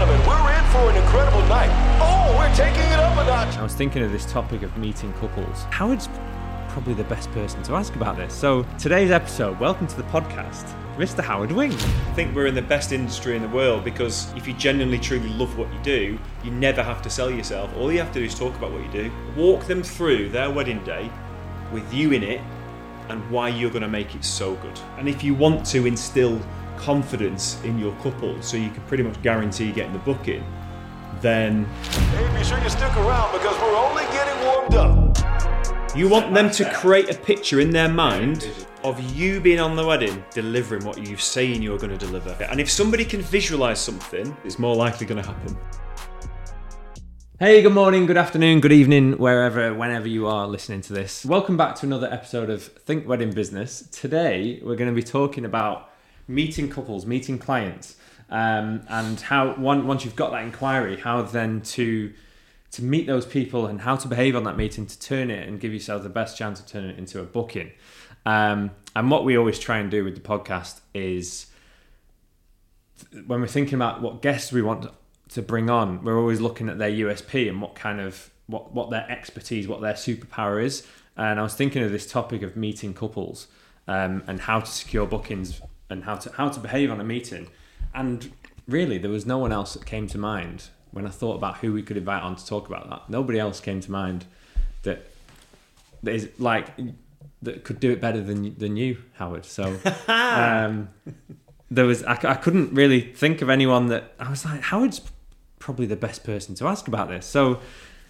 gentlemen, we're in for an incredible night. Oh, we're taking it up a notch. I was thinking of this topic of meeting couples. Howard's probably the best person to ask about this. So, today's episode, welcome to the podcast, Mr. Howard Wing. I think we're in the best industry in the world because if you genuinely truly love what you do, you never have to sell yourself. All you have to do is talk about what you do. Walk them through their wedding day with you in it and why you're going to make it so good. And if you want to instill confidence in your couple so you can pretty much guarantee getting the booking, then Hey, be sure you stick around because we're only getting warmed up. you want them to create a picture in their mind of you being on the wedding, delivering what you saying you're going to deliver. And if somebody can visualize something, it's more likely going to happen. Hey, good morning, good afternoon, good evening, wherever, whenever you are listening to this. Welcome back to another episode of Think Wedding Business. Today, we're going to be talking about meeting couples, meeting clients, um, and how one, once you've got that inquiry, how then to to meet those people and how to behave on that meeting to turn it and give yourself the best chance of turning it into a booking. Um, and what we always try and do with the podcast is when we're thinking about what guests we want to bring on, we're always looking at their USP and what kind of what what their expertise, what their superpower is. And I was thinking of this topic of meeting couples um, and how to secure bookings and how to how to behave on a meeting. And really, there was no one else that came to mind when I thought about who we could invite on to talk about that. Nobody else came to mind that that is like that could do it better than than you, Howard. So. um, there was I, I couldn't really think of anyone that I was like Howard's probably the best person to ask about this. So,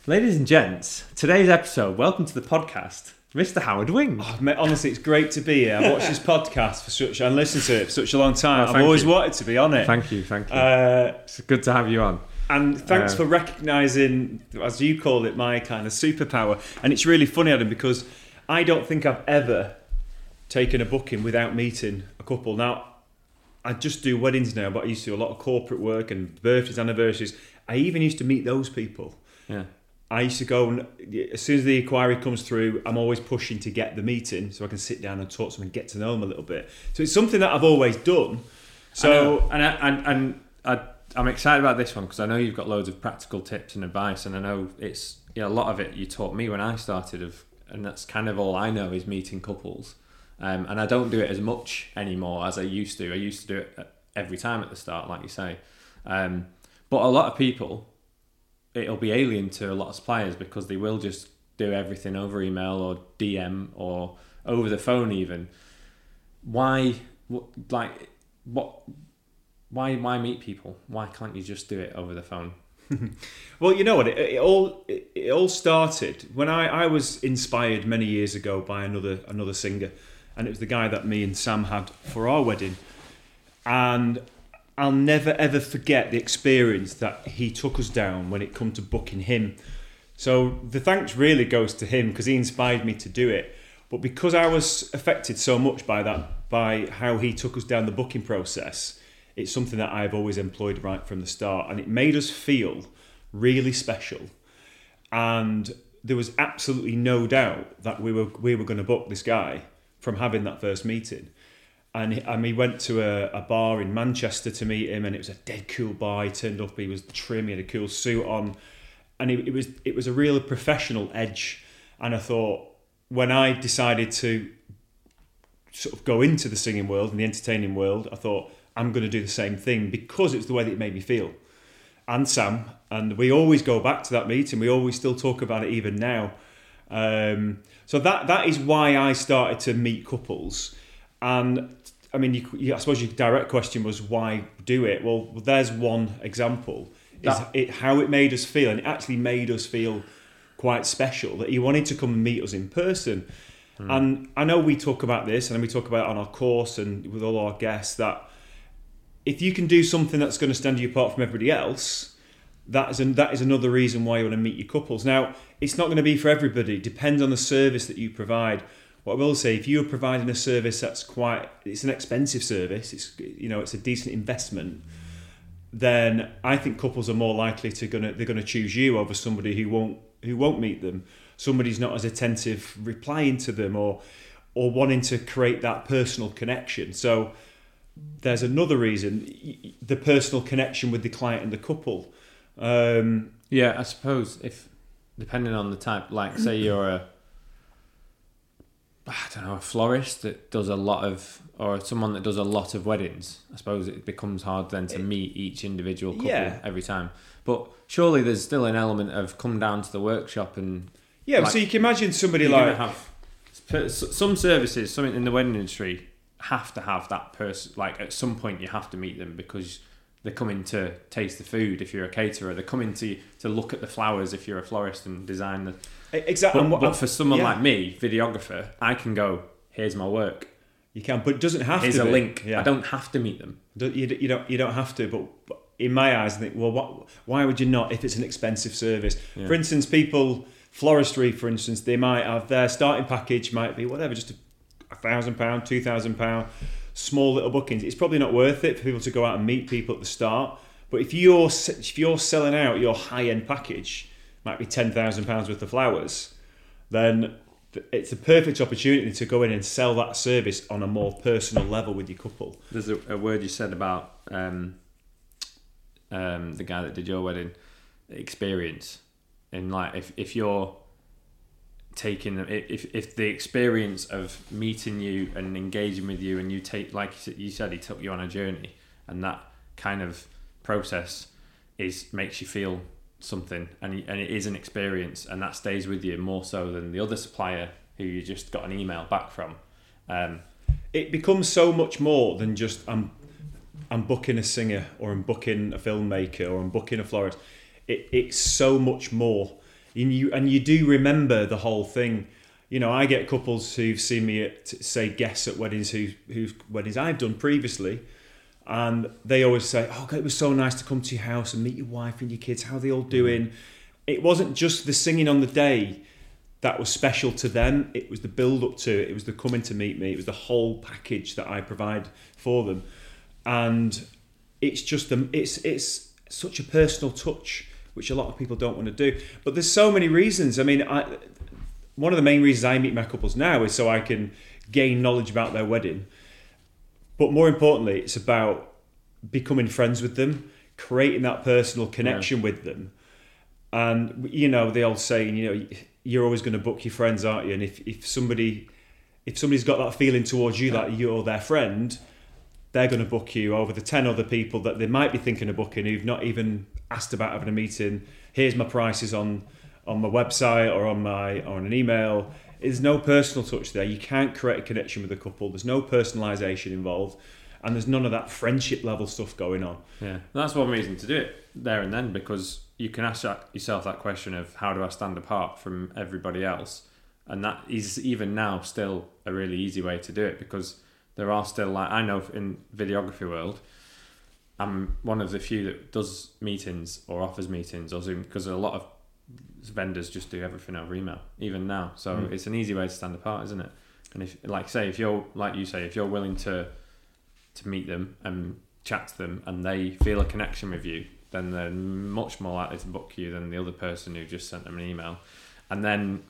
ladies and gents, today's episode. Welcome to the podcast, Mr. Howard Wing. Oh, mate, honestly, it's great to be here. I've watched this podcast for such and listened to it for such a long time. Oh, I've always you. wanted to be on it. Thank you, thank you. Uh, it's good to have you on. and thanks Uh, for recognising, as you call it, my kind of superpower. And it's really funny, Adam, because I don't think I've ever taken a booking without meeting a couple. Now, I just do weddings now, but I used to do a lot of corporate work and birthdays, anniversaries. I even used to meet those people. Yeah. I used to go and as soon as the inquiry comes through, I'm always pushing to get the meeting so I can sit down and talk to them and get to know them a little bit. So it's something that I've always done. So So and I, and and I, I'm excited about this one because I know you've got loads of practical tips and advice, and I know it's you know, a lot of it you taught me when I started of, and that's kind of all I know is meeting couples, um, and I don't do it as much anymore as I used to. I used to do it every time at the start, like you say, um, but a lot of people, it'll be alien to a lot of suppliers because they will just do everything over email or DM or over the phone even. Why, like, what why why meet people? Why can't you just do it over the phone? Well, you know what? It, it all it, it all started when I, I was inspired many years ago by another another singer, and it was the guy that me and Sam had for our wedding, and I'll never ever forget the experience that he took us down when it come to booking him. So the thanks really goes to him because he inspired me to do it. But because I was affected so much by that, by how he took us down the booking process, it's something that I've always employed right from the start, and it made us feel really special. And there was absolutely no doubt that we were we were going to book this guy from having that first meeting. And, he- and we went to a, a bar in Manchester to meet him, and it was a dead cool bar. He turned up, he was trim, he had a cool suit on, and it, it was it was a real professional edge. And I thought when I decided to sort of go into the singing world and the entertaining world, I thought I'm going to do the same thing because it's the way that it made me feel. And Sam, and we always go back to that meeting. We always still talk about it even now. Um, so that that is why I started to meet couples. And I mean, you, you, I suppose your direct question was why do it? Well, there's one example. Is That- it how it made us feel, and it actually made us feel quite special that he wanted to come and meet us in person. Hmm. And I know we talk about this, and we talk about it on our course and with all our guests that if you can do something that's going to stand you apart from everybody else, that is an, that is another reason why you want to meet your couples. Now, it's not going to be for everybody. It depends on the service that you provide. What I will say, if you're providing a service that's quite, it's an expensive service. It's you know, it's a decent investment. Then I think couples are more likely to gonna they're gonna choose you over somebody who won't who won't meet them. Somebody's not as attentive replying to them or or wanting to create that personal connection. So there's another reason: the personal connection with the client and the couple. Um, Yeah, I suppose if depending on the type, like say you're a I don't know, a florist that does a lot of or someone that does a lot of weddings, I suppose it becomes hard then to meet each individual couple Yeah. every time. But surely there's still an element of come down to the workshop and yeah, Like- so you can imagine somebody like have some services, something in the wedding industry have to have that person. Like at some point, you have to meet them because they're coming to taste the food. If you're a caterer, they're coming to to look at the flowers. If you're a florist and design the. Exactly. But, but for someone yeah, like me, videographer, I can go. Here's my work. you can, but it doesn't have Here's to. Here's a be. link. Yeah. I don't have to meet them. You, you don't you don't have to, but, in my eyes, I think, well, what, why would you not if it's an expensive service? Yeah. For instance, people floristry, for instance, they might have their starting package might be whatever, just a, a thousand pound, two thousand pound, small little bookings. It's probably not worth it for people to go out and meet people at the start. But if you're if you're selling out your high end package, might be ten thousand pounds worth of flowers, then it's a perfect opportunity to go in and sell that service on a more personal level with your couple. There's a, a word you said about um, um, the guy that did your wedding experience. And like, if, if you're taking if if the experience of meeting you and engaging with you, and you take like you said, he took you on a journey, and that kind of process is makes you feel something, and and it is an experience, and that stays with you more so than the other supplier who you just got an email back from. Um, it becomes so much more than just I'm I'm booking a singer or I'm booking a filmmaker or I'm booking a florist. It, it's so much more. And you and you do remember the whole thing. You know, I get couples who've seen me at say guests at weddings who whose weddings I've done previously, and they always say, "Oh, God, it was so nice to come to your house and meet your wife and your kids. How are they all doing?" It wasn't just the singing on the day that was special to them. It was the build up to it. It was the coming to meet me. It was the whole package that I provide for them, and it's just a, it's it's such a personal touch, which a lot of people don't want to do. But there's so many reasons. I mean, I, one of the main reasons I meet my couples now is so I can gain knowledge about their wedding. But more importantly, it's about becoming friends with them, creating that personal connection with them. And you know the old saying, you know, you're always going to book your friends, aren't you? And if, if somebody if somebody's got that feeling towards you that you're their friend, they're going to book you over the 10 other people that they might be thinking of booking who've not even asked about having a meeting. Here's my prices on on my website or on my or on an email. There's no personal touch there. You can't create a connection with a couple. There's no personalization involved. And there's none of that friendship level stuff going on. Yeah, that's one reason to do it there and then because you can ask yourself that question of how do I stand apart from everybody else, and that is even now still a really easy way to do it because there are still like I know in videography world, I'm one of the few that does meetings or offers meetings or Zoom because a lot of vendors just do everything over email even now. So Mm. it's an easy way to stand apart, isn't it? And if like say if you're like you say if you're willing to to meet them and chat to them and they feel a connection with you, then they're much more likely to book you than the other person who just sent them an email. And then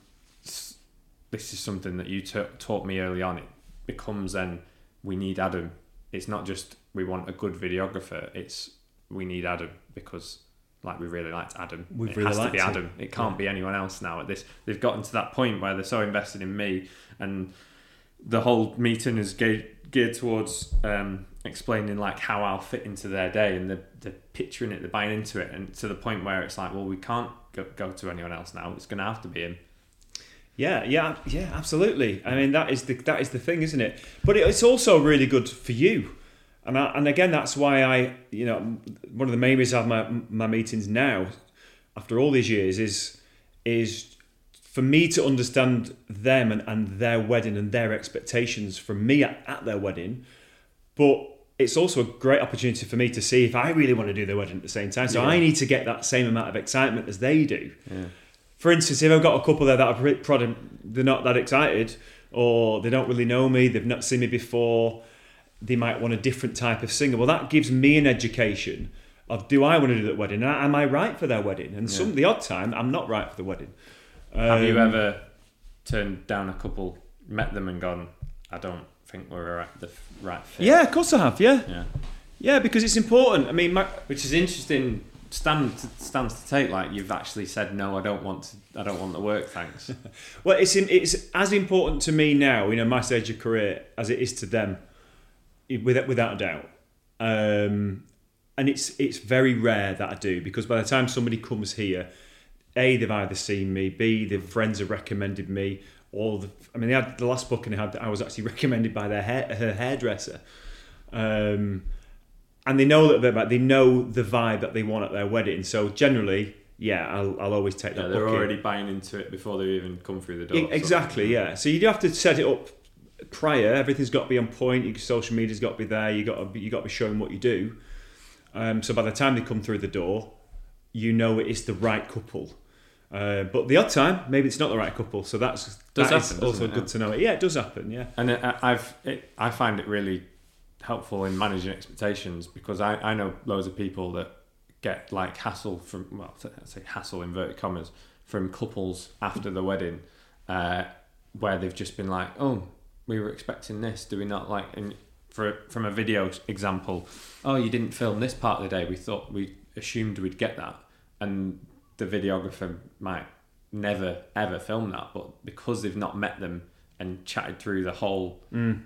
this is something that you ta- taught me early on. It becomes then we need Adam. It's not just we want a good videographer. It's we need Adam because like we really liked Adam. We've it really has to liked be him. Adam. It can't Yeah. be anyone else now. At this, they've gotten to that point where they're so invested in me and the whole meeting is geared, geared towards um, explaining like how I'll fit into their day, and they're, they're picturing it, they're buying into it, and to the point where it's like, well, we can't go, go to anyone else now. It's going to have to be him. Yeah, yeah, yeah, absolutely. I mean, that is the that is the thing, isn't it? But it- it's also really good for you, and I, and again, that's why I, you know, one of the main reasons I have my my meetings now, after all these years, is is for me to understand them and, and their wedding and their expectations from me at, at their wedding, but it's also a great opportunity for me to see if I really want to do their wedding at the same time. So Yeah. I need to get that same amount of excitement as they do Yeah. for instance, if I've got a couple there that are pretty- they're not that excited, or they don't really know me, they've not seen me before, they might want a different type of singer. Well, that gives me an education of do I want to do that wedding? And Am I right for their wedding? And some the odd time, I'm not right for the wedding. Have you Um, ever turned down a couple, met them, and gone, I don't think we're at the right fit. Yeah, of course I have. Yeah, Yeah. yeah, because it's important. I mean, my, Which is interesting. Stand to, stands to take. Like you've actually said no. I don't want. To, I don't want the work. Thanks. well, it's in, it's as important to me now, you know, my stage of career, as it is to them, without without a doubt. Um, and it's it's very rare that I do because by the time somebody comes here, a they've either seen me, b their friends have recommended me, or the I mean, they had the last booking they had. I was actually recommended by their hair, her hairdresser. Um, and they know a little bit about. They know the vibe that they want at their wedding. So generally, yeah, I'll, I'll always take that. Yeah, they're already buying into it before they even come through the door. Exactly, yeah. So you do have to set it up prior. Everything's got to be on point. Your social media's got to be there. You got to be, you got to be showing what you do. Um, so by the time they come through the door, you know it is the right couple. Uh, but the odd time, maybe it's not the right couple. So that's Does that happen, also it? good to know. Yeah, it does happen. Yeah. And I- I've it, I find it really helpful in managing expectations because I, I know loads of people that get like hassle from well I say hassle inverted commas from couples after the wedding uh, where they've just been like oh we were expecting this do we not? Like and for from a video example oh you didn't film this part of the day. We thought we assumed we'd get that. And the videographer might never ever film that but because they've not met them and chatted through the whole mm.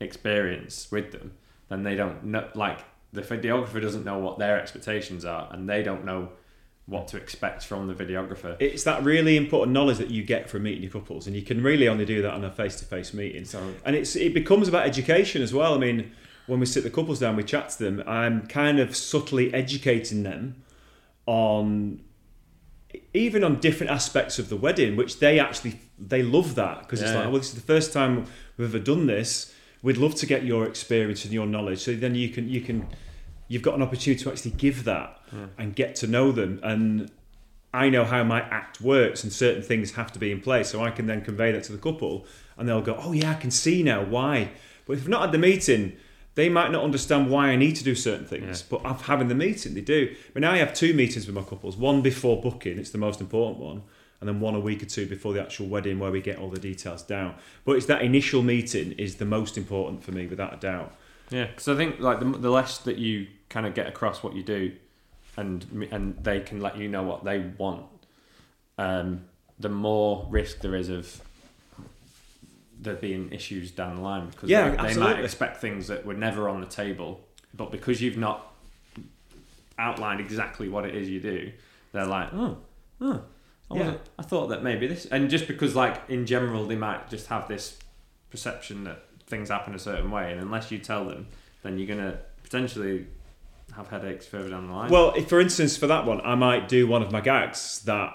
experience with them, then they don't know. Like the videographer doesn't know what their expectations are, and they don't know what to expect from the videographer. It's that really important knowledge that you get from meeting your couples, and you can really only do that on a face-to-face meeting. So- and it's it becomes about education as well. I mean, when we sit the couples down, we chat to them. I'm kind of subtly educating them on even on different aspects of the wedding, which they actually they love that because it's like, well, this is the first time we've ever done this. We'd love to get your experience and your knowledge, so then you can you can you've got an opportunity to actually give that hmm. and get to know them and I know how my act works and certain things have to be in place. So I can then convey that to the couple and they'll go, oh, yeah, I can see now why. But if I've not had the meeting, they might not understand why I need to do certain things. But after having the meeting, they do. But now I have two meetings with my couples one before booking, it's the most important one. And then one a week or two before the actual wedding, where we get all the details down. But it's that initial meeting is the most important for me, without a doubt. Yeah, because I think like the, the less that you kind of get across what you do, and and they can let you know what they want, um, the more risk there is of there being issues down the line because Yeah, they, they might expect things that were never on the table, but because you've not outlined exactly what it is you do, they're like, oh, oh. I, Yeah. I thought that maybe this, and just because like in general they might just have this perception that things happen a certain way, and unless you tell them, then you're gonna potentially have headaches further down the line. Well, if, for instance, for that one, I might do one of my gags that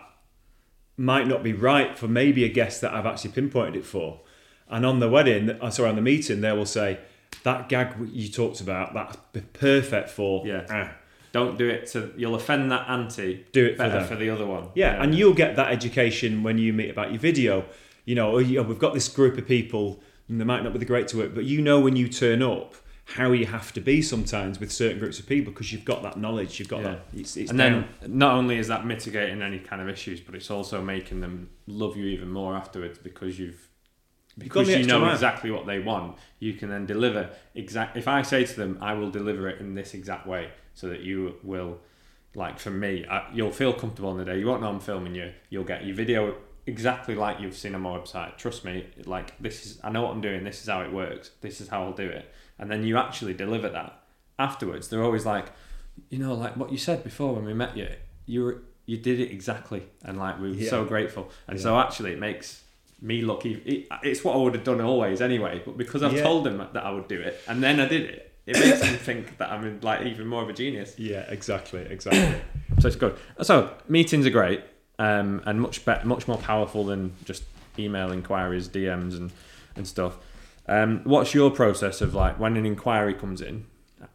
might not be right for maybe a guest that I've actually pinpointed it for. And on the wedding, uh, sorry, on the meeting, they will say, that gag you talked about, that's perfect for. Yeah. ah." don't do it to you'll offend that auntie. Do it better them. for the other one. Yeah, and you'll get that education when you meet about your video. You know, you know, we've got this group of people, and they might not be the great to work, but you know when you turn up how you have to be sometimes with certain groups of people because you've got that knowledge, you've got Yeah. that. It's, it's and down. then not only is that mitigating any kind of issues, but it's also making them love you even more afterwards because you've because you know exactly what they want. You can then deliver exact. If I say to them, I will deliver it in this exact way, so that you will, like for me, I, you'll feel comfortable on the day. You won't know I'm filming you. You'll get your video exactly like you've seen on my website. Trust me. Like this is, I know what I'm doing. This is how it works. This is how I'll do it. And then you actually deliver that afterwards. They're always like, you know, like what you said before when we met you, you were you did it exactly, and like we were Yeah. so grateful. And so actually, it makes me look. It's what I would have done always anyway, but because I've Yeah. told them that I would do it, and then I did it, it makes them think that I'm like even more of a genius. yeah, exactly, exactly. So it's good. So meetings are great, um, and much better, much more powerful than just email inquiries, DMs, and and stuff. Um, what's your process of like when an inquiry comes in?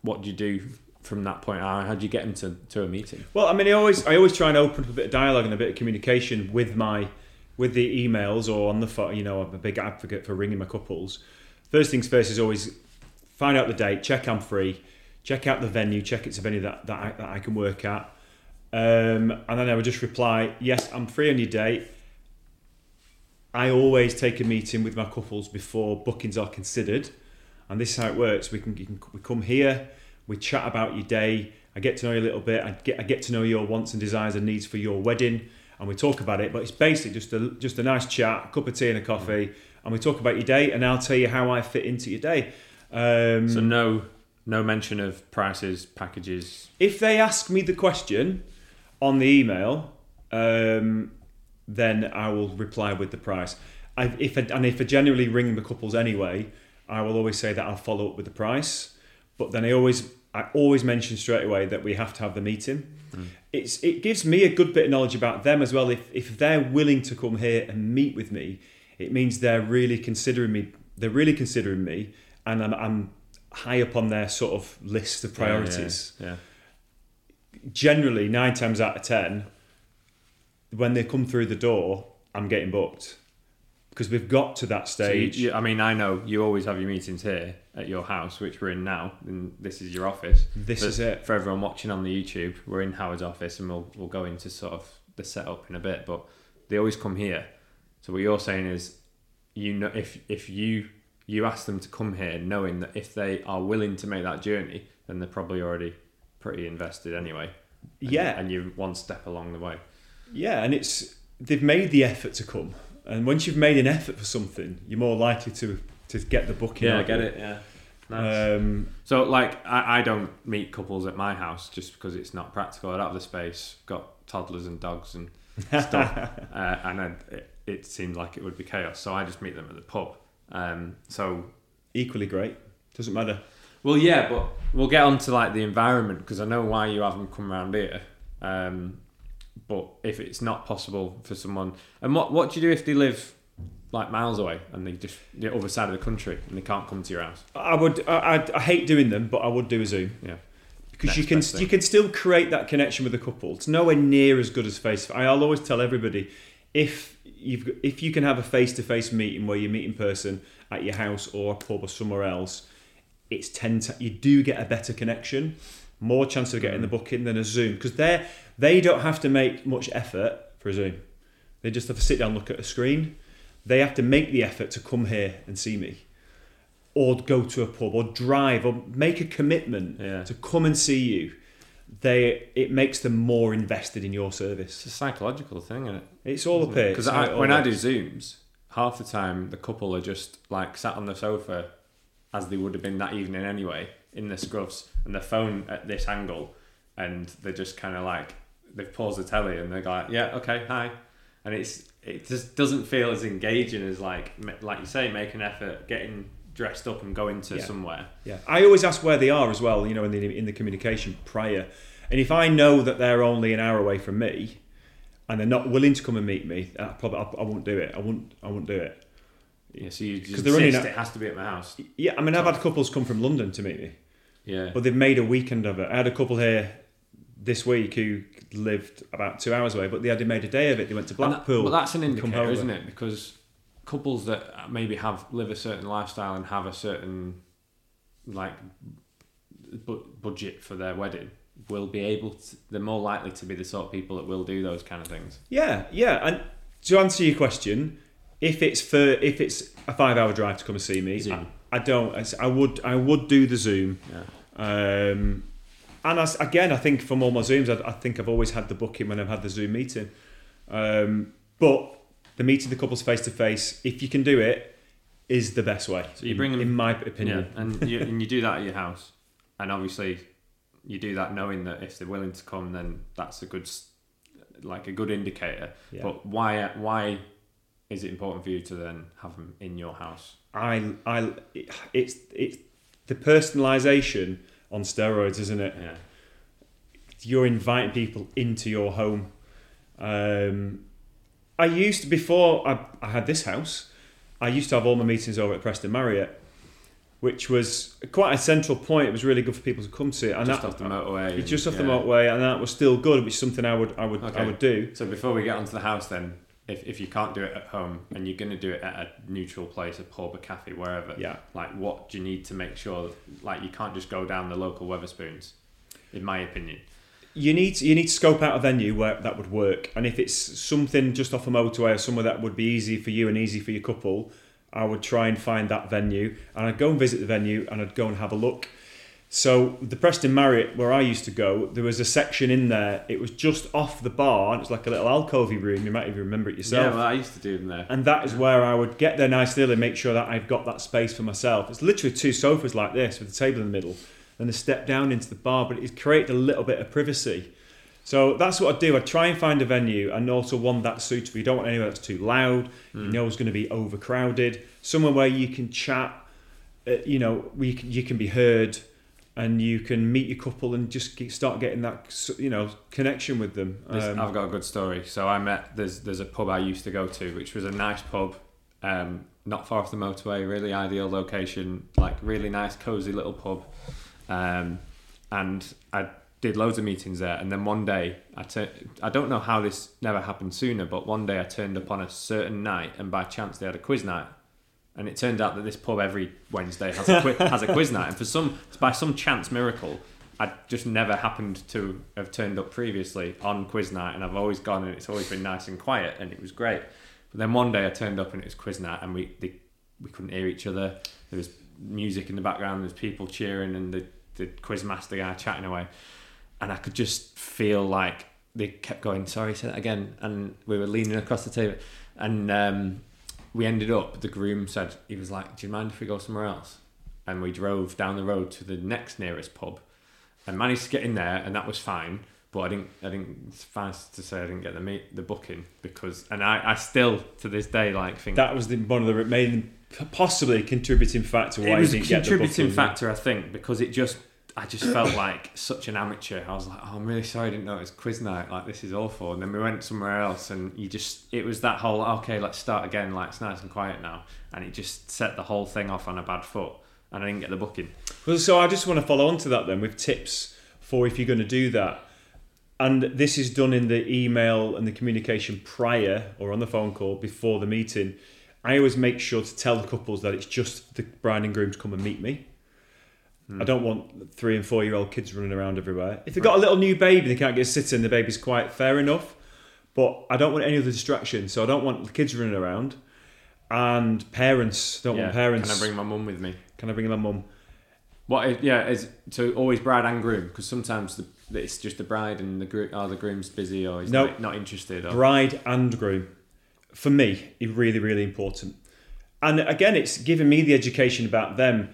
What do you do from that point? How how do you get them to, to a meeting? Well, I mean, I always I always try and open up a bit of dialogue and a bit of communication with my with the emails or on the phone. You know, I'm a big advocate for ringing my couples. First things first is always find out the date, check I'm free, check out the venue, check it's a venue that that I, that I can work at, um, and then I would just reply, yes, I'm free on your date. I always take a meeting with my couples before bookings are considered. and this is how it works. We can, you can we come here, we chat about your day. I get to know you a little bit. I get I get to know your wants and desires and needs for your wedding, and we talk about it. But it's basically just a just a nice chat, a cup of tea and a coffee, and we talk about your day, and I'll tell you how I fit into your day. Um, So no, no mention of prices, packages. if they ask me the question on the email, um, then I will reply with the price. I, if I, and if I generally ring the couples anyway, I will always say that I'll follow up with the price. But then I always I always mention straight away that we have to have the meeting. Mm. It's it gives me a good bit of knowledge about them as well. If if they're willing to come here and meet with me, it means they're really considering me. They're really considering me, and I'm, I'm high up on their sort of list of priorities Yeah. generally nine times out of ten, when they come through the door, I'm getting booked because we've got to that So you- stage. you- I mean, I know you always have your meetings here at your house, which we're in now, and this is your office. This But is it. For everyone watching on the YouTube, we're in Howard's office, and we'll we'll go into sort of the setup in a bit. But they always come here. So what you're saying is, you know, if if you you ask them to come here, knowing that if they are willing to make that journey, then they're probably already pretty invested anyway. And- Yeah. and you're one step along the way. Yeah, and it's they've made the effort to come, and once you've made an effort for something, you're more likely to to get the booking. Yeah, I get it. Yeah. Nice. Um, So, like, I, I don't meet couples at my house just because it's not practical. I don't have the space. Got toddlers and dogs and stuff, uh, and I, it, it seems like it would be chaos. So I just meet them at the pub. Um, so, equally great. Doesn't matter. well, yeah, but we'll get on to like the environment because I know why you have them come around here. Um, but if it's not possible for someone, and what what do you do if they live like miles away and they just the other side of the country and they can't come to your house? I would. I, I, I hate doing them, but I would do a Zoom. Yeah. because you can you can still create that connection with the couple. It's nowhere near as good as face. I'll always tell everybody if you've if you can have a face to face meeting where you meet in person at your house or a pub or somewhere else, it's ten ti you do get a better connection, more chance of getting the mm. booking than a Zoom because they they don't have to make much effort for a Zoom. They just have to sit down, and look at a screen. They have to make the effort to come here and see me or go to a pub or drive or make a commitment Yeah. to come and see you they it makes them more invested in your service It's a psychological thing, isn't it? it's all up here Because when I do. Zooms, half the time the couple are just like sat on the sofa as they would have been that evening anyway, in the scruffs, and the phone at this angle, and they're just kind of like they've paused the telly and they're like, yeah, okay, hi, and it's it just doesn't feel as engaging as like like you say, make an effort, getting dressed up and going to Yeah. somewhere. yeah. I always ask where they are as well you know in the in the communication prior. And if i know that they're only an hour away from me and they're not willing to come and meet me I probably I, I won't do it. I won't i won't do it. Yeah, so you just 'Cause they're running it has to be at my house. yeah i mean i've had couples come from london to meet me Yeah, but they've made a weekend of it i had a couple here this week who lived about two hours away but they had made a day of it they went to And that- blackpool But that's an indicator, isn't it? Because couples that maybe have live a certain lifestyle and have a certain like bu- budget for their wedding will be able to. They're more likely to be the sort of people that will do those kind of things. Yeah, yeah. And to answer your question, if it's for if it's a five hour drive to come and see me, Zoom. I, don't. I- I would I would do the Zoom. Yeah. Um, and as, again, I think from all my Zooms, I, I think I've always had the booking when I've had the Zoom meeting. Um, but the meeting the couples face to face, if you can do it, is the best way. So you bring them- in my opinion. Yeah, and you and you do that at your house, and obviously you do that knowing that if they're willing to come, then that's a good, like a good indicator. Yeah. But why why is it important for you to then have them in your house? I, I, it's it's the personalisation on steroids, isn't it? Yeah. you're inviting people into your home. Um, I used to before I, I had this house. I used to have all my meetings over at Preston Marriott, which was quite a central point. It was really good for people to come to, and just that, off the motorway. it's just off the motorway, and that was still good, which is something I would I would I would do. So before we get onto the house, then, if, if you can't do it at home and you're going to do it at a neutral place, a pub, a cafe, wherever, Yeah. like what do you need to make sure? That, like you can't just go down the local Wetherspoons, in my opinion. You need to, you need to scope out a venue where that would work, and if it's something just off a motorway or somewhere that would be easy for you and easy for your couple, I would try and find that venue, and I'd go and visit the venue, and I'd go and have a look. So the Preston Marriott, where I used to go, there was a section in there. It was just off the bar, and it was like a little alcovey room. You might even remember it yourself. Yeah, well, I used to do them there. And that is where I would get there nice and early, make sure that I've got that space for myself. It's literally two sofas like this with a table in the middle, and a step down into the bar, but it created a little bit of privacy. So that's what I do. I try and find a venue and also one that's suitable. You don't want anywhere that's too loud. You know it's going to be overcrowded. Somewhere where you can chat, uh, you know, can, you can be heard and you can meet your couple and just get, start getting that, you know, connection with them. Um, I've got a good story. So I met there's there's a pub I used to go to, which was a nice pub, um, not far off the motorway, really ideal location, like really nice, cozy little pub, um, and I did loads of meetings there. And then one day, I tur- I don't know how this never happened sooner, but one day I turned up on a certain night, and by chance they had a quiz night. And it turned out that this pub every Wednesday has a qui- has a quiz night, and for some by some chance miracle, I just never happened to have turned up previously on quiz night, and I've always gone, and it's always been nice and quiet, and it was great. But then one day I turned up, and it was quiz night, and we they, we couldn't hear each other. There was music in the background, there was people cheering, and the the quiz master guy chatting away, and I could just feel like they kept going. Sorry, say that again, and we were leaning across the table, and um, we ended up. The groom said he was like, "Do you mind if we go somewhere else?" And we drove down the road to the next nearest pub, and managed to get in there, and that was fine. But I didn't. I didn't. Suffice to say, I didn't get the meet the booking because, and I, I still to this day like think that was the, one of the main, possibly contributing factor why it was a didn't get the contributing booking. factor, I think, because it just I just felt like such an amateur. I was like, oh, I'm really sorry, I didn't know it was quiz night. Like this is awful. And then we went somewhere else, and you just it was that whole okay, let's start again. Like it's nice and quiet now, and it just set the whole thing off on a bad foot, and I didn't get the booking. Well, so I just want to follow on to that then with tips for if you're going to do that. And this is done in the email and the communication prior or on the phone call before the meeting. I always make sure to tell the couples that it's just the bride and groom to come and meet me. Hmm. I don't want three and four year old kids running around everywhere. If they've got a little new baby, they can't get a sit in, the baby's quiet, fair enough. But I don't want any other distractions. So I don't want the kids running around. And parents, don't want parents. Can I bring my mum with me? Can I bring my mum? What? Is, yeah, is so always bride and groom because sometimes the, it's just the bride and the groom. Oh, the groom's busy or he's No. not, not interested. Or, bride and groom for me is really really important and again it's giving me the education about them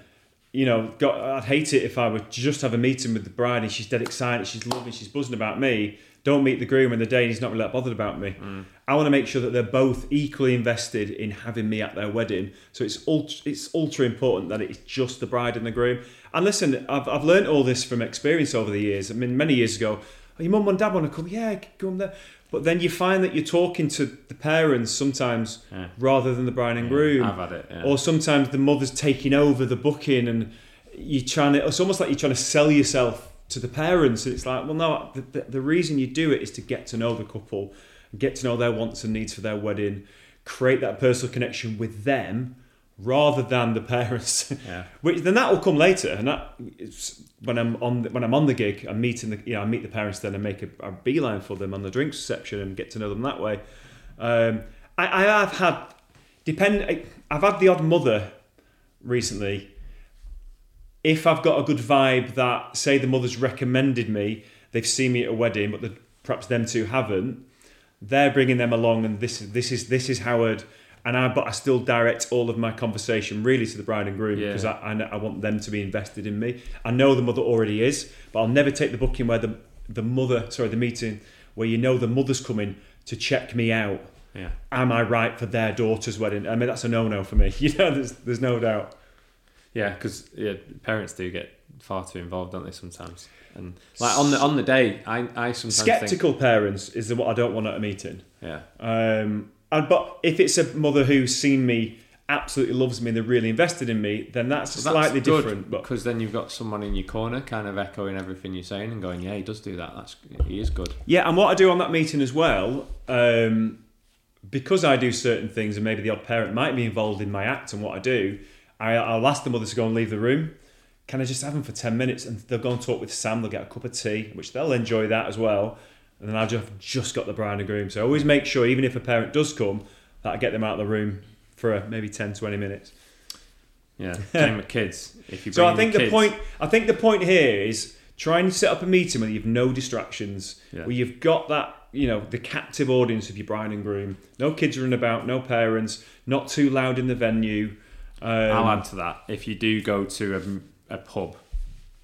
you know got, i'd hate it if i would just have a meeting with the bride and she's dead excited she's loving she's buzzing about me. Don't meet the groom in the day and he's not really that bothered about me. Mm. I want to make sure that they're both equally invested in having me at their wedding. So it's ultra, it's ultra important that it's just the bride and the groom. And listen i've, I've learned all this from experience over the years. I mean many years ago oh, your mum and dad want to come? Yeah come there but then you find that you're talking to the parents sometimes Yeah. rather than the bride and groom I've had it. Yeah. or sometimes the mother's taking over the booking and you're trying to it's almost like you're trying to sell yourself to the parents and it's like well no the, the, the reason you do it is to get to know the couple get to know their wants and needs for their wedding create that personal connection with them rather than the parents Yeah. which then that will come later and that it's, when I'm on the, when I'm on the gig I'm meeting the you know I meet the parents then and make a, a beeline for them on the drinks reception and get to know them that way. Um, I, I have had depend I've had the odd mother recently. If I've got a good vibe that say the mother's recommended me they've seen me at a wedding but the, perhaps them two haven't they're bringing them along and this this is this is Howard and I but I still direct all of my conversation really to the bride and groom Yeah. because I, I, I want them to be invested in me. I know the mother already is but I'll never take the booking where the the mother sorry the meeting where you know the mother's coming to check me out. Yeah. am I right for their daughter's wedding? I mean that's a no-no for me. You know there's, there's no doubt. Yeah, because yeah, parents do get far too involved, don't they? Sometimes, and like on the on the day, I I sometimes skeptical parents is what I don't want at a meeting. Yeah, Um, and but if it's a mother who's seen me, absolutely loves me, and they're really invested in me, then that's Well, that's slightly good, different. But because then you've got someone in your corner, kind of echoing everything you're saying and going, "Yeah, he does do that. That's he is good." yeah, and what I do on that meeting as well, um, because I do certain things, and maybe the odd parent might be involved in my act and what I do, I, I'll ask the mother to go and leave the room. Can I just have them for ten minutes, and they'll go and talk with Sam. They'll get a cup of tea, which they'll enjoy that as well. And then I've just, just got the bride and groom. So I always make sure, even if a parent does come, that I get them out of the room for maybe 10, 20 minutes. Yeah, same with kids. If you So I think the kids- point I think the point here is try and set up a meeting where you've no distractions, Yeah. where you've got that you know the captive audience of your bride and groom. No kids running about, no parents, not too loud in the venue. Um, I'll add to that. If you do go to a, a pub,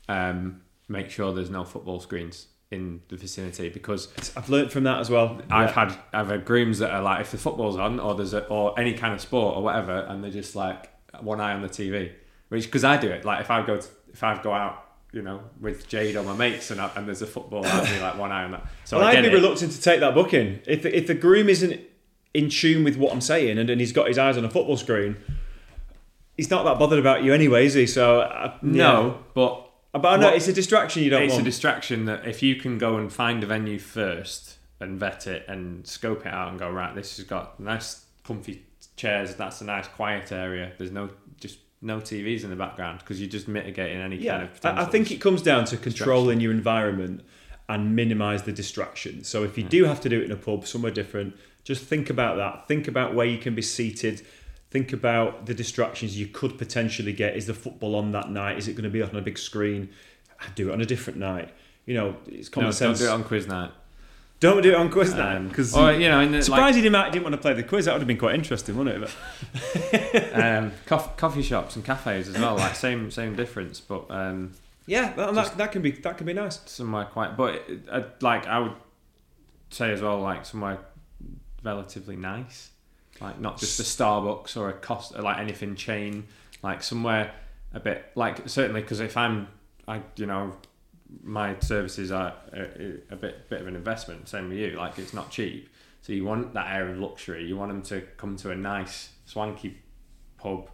um, make sure there's no football screens in the vicinity because I've learnt from that as well. I've Yeah. had I've had grooms that are like if the football's on or there's a, or any kind of sport or whatever, and they're just like one eye on the TV. Which because I do it like if I go to, if I go out. You know, with Jade or my mates, and, I, and there's a football, I'd be like one eye on that. So well, I'd be it. reluctant to take that booking if the, if the groom isn't in tune with what I'm saying and, and he's got his eyes on a football screen. He's not that bothered about you anyway, is he? So uh, No, yeah. but I know What- it's a distraction you don't it's want. a distraction that if you can go and find a venue first and vet it and scope it out and go right, this has got nice comfy chairs. That's a nice quiet area. There's no just no TVs in the background because you're just mitigating any yeah, kind of. I, I think it comes down to controlling your environment and minimise the distraction. So if you do have to do it in a pub somewhere different, just think about that. Think about where you can be seated. Think about the distractions you could potentially get. Is the football on that night? Is it going to be on a big screen? Do it on a different night. You know, it's common No, don't do it on quiz night. Don't do it on quiz night Um, because or you know, in the, like, surprised he didn't, didn't want to play the quiz. That would have been quite interesting, wouldn't it? But, um, coffee, coffee shops and cafes as well. Like same same difference, but um, yeah, that, that, that can be that can be nice. somewhere quite. But uh, like I would say as well, like somewhere relatively nice, like not just a Starbucks or a Costa like anything chain, like somewhere a bit like certainly because if I'm I you know my services are a, a bit bit of an investment. Same with you, like it's not cheap. So you want that air of luxury. You want them to come to a nice swanky pub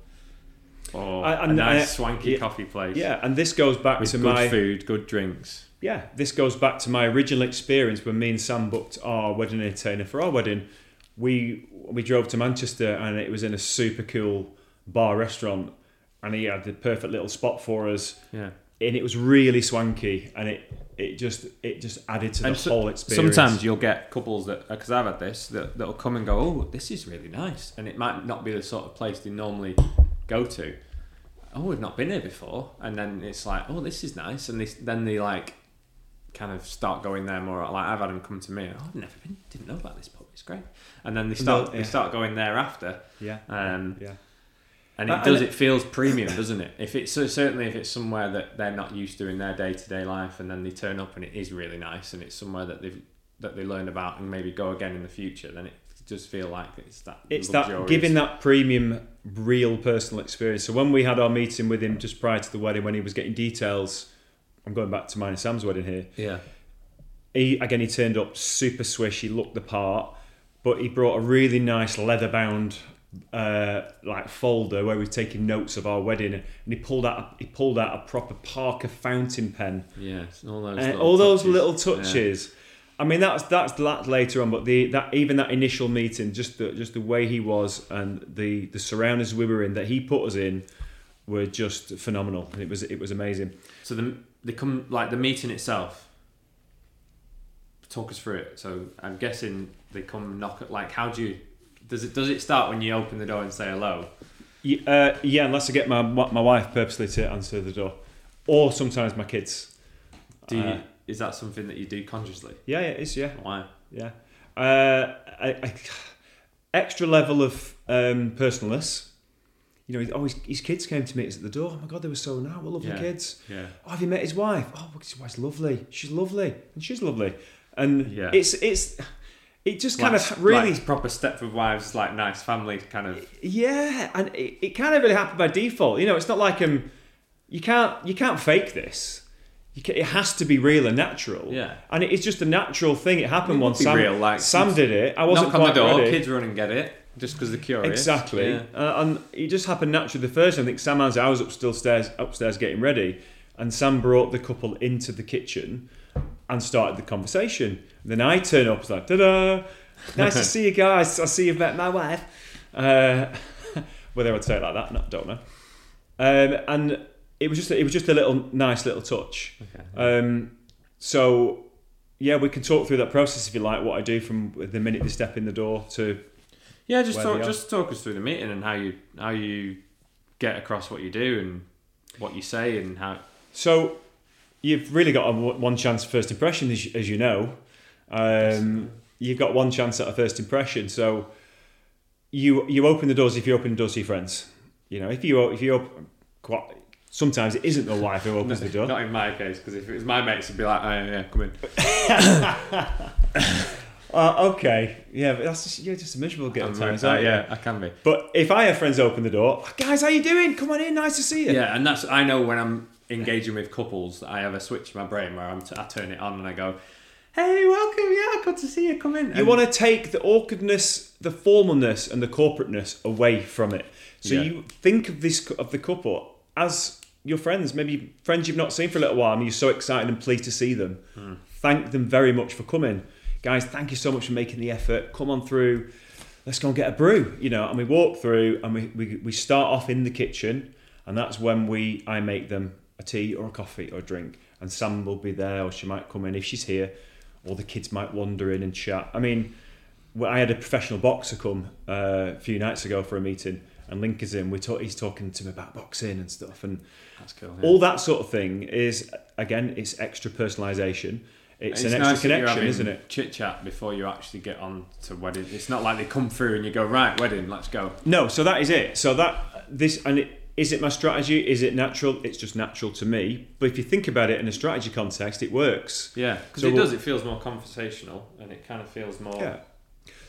or I- a and nice I- swanky yeah, coffee place. Yeah, and this goes back to good my food, good drinks. yeah, this goes back to my original experience when me and Sam booked our wedding uh, entertainer for our wedding. We we drove to Manchester and it was in a super cool bar restaurant, and he had the perfect little spot for us, Yeah. and it was really swanky, and it it just it just added to the And so- whole experience. Sometimes you'll get couples that, uh, because I've had this, that, that'll come and go, oh, this is really nice. And it might not be the sort of place they normally go to. Oh, we've not been here before. And then it's like, oh, this is nice. And they, then they like kind of start going there more. Like I've had them come to me, oh, I've never been, didn't know about this pub. It's great. And then they start, No, they start going there after. yeah, Um, yeah. and it does. and- It feels premium, doesn't it? If it's so certainly if it's somewhere that they're not used to in their day to day life, and then they turn up and it is really nice, and it's somewhere that they've that they learn about and maybe go again in the future, then it does feel like it's that. it's that giving that premium real personal experience so when we had our meeting with him just prior to the wedding when he was getting details i'm going back to mine and sam's wedding here Yeah. he again he turned up super swish he looked the part but he brought a really nice leather bound uh, like folder where we've taken notes of our wedding and he pulled out he pulled out a proper parker fountain pen Yeah. All those. little all those touches. little Yeah. touches. I mean, that's that's that later on, but the that even that initial meeting, just the just the way he was and the the surroundings we were in that he put us in were just phenomenal. It was it was amazing. So the they come like the meeting itself. Talk us through it. So I'm guessing they come knock at like how do you does it does it start when you open the door and say hello? Y- Uh, yeah, unless I get my my wife purposely to answer the door, or sometimes my kids. Do you, Uh, is that something that you do consciously? Yeah, yeah, it's yeah. Why? Yeah. Uh, I, I, extra level of um, personalness. You know, oh, his, his kids came to meet us at the door. Oh my God, they were so nice. What lovely Yeah. kids. Yeah. Oh, have you met his wife? Oh, his wife's lovely. She's lovely. And she's lovely. And Yeah. it's, it's, it just kind Like- of really, like proper Stepford wives, like nice family kind of. yeah. And it, it kind of really happened by default. You know, it's not like, um, you can't, you can't fake this. You ca it has to be real and natural. Yeah. And it is just a natural thing. It happened It once. Sam, real, like, Sam did it. I wasn't knock on the door, ready. kids run and get it just because they're curious. Exactly, Yeah. uh, and it just happened naturally. The first, I think Sam and I was up still stairs, upstairs getting ready, and Sam brought the couple into the kitchen and started the conversation. And then I turn up, it's like, "Ta-da! Nice to see you guys. I see you've met my wife." Uh, whether I would say it like that, no, don't know. Um, and it was just, it was just a little nice little touch. Okay. Um, so yeah, we can talk through that process if you like. What I do from the minute they step in the door to Yeah, just talk, just talk us through the meeting and how you how you get across what you do and what you say and how. So you've really got a one chance first impression, as, as you know. Um, you've got one chance at a first impression. So you you open the doors if you open the doors to your friends. You know, if you if you open, quite, sometimes it isn't the wife who opens the door. Not in my case, because if it was my mates, it'd be like, oh yeah, come in. Uh, okay, yeah, but that's just, you're just a miserable I'm at times, aren't you? yeah, I can be. But if I have friends open the door, guys, how you doing? Come on in, nice to see you. Yeah, and that's I know when I'm engaging with couples, I have a switch in my brain where I'm t- I turn it on and I go, "Hey, welcome! Yeah, good to see you. Come in." You want to take the awkwardness, the formalness, and the corporateness away from it. So Yeah. you think of this of the couple as your friends, maybe friends you've not seen for a little while, and you're so excited and pleased to see them. Hmm. Thank them very much for coming, guys. Thank you so much for making the effort. Come on through. Let's go and get a brew, you know. And we walk through, and we, we, we start off in the kitchen, and that's when we I make them a tea or a coffee or a drink, and Sam will be there, or she might come in if she's here, or the kids might wander in and chat. I mean, I had a professional boxer come uh, a few nights ago for a meeting, and Link is in. We talk, he's talking to me about boxing and stuff, and That's cool. yeah. all that sort of thing is again, it's extra personalisation. It's, an extra nice you're connection, isn't it? Chit chat before you actually get on to wedding. It's not like they come through and you go right wedding, let's go. No, so that is it. So that this and it, is it my strategy? Is it natural? It's just natural to me. But if you think about it in a strategy context, it works. Yeah, because So it does. It feels more conversational and it kind of feels more. Yeah.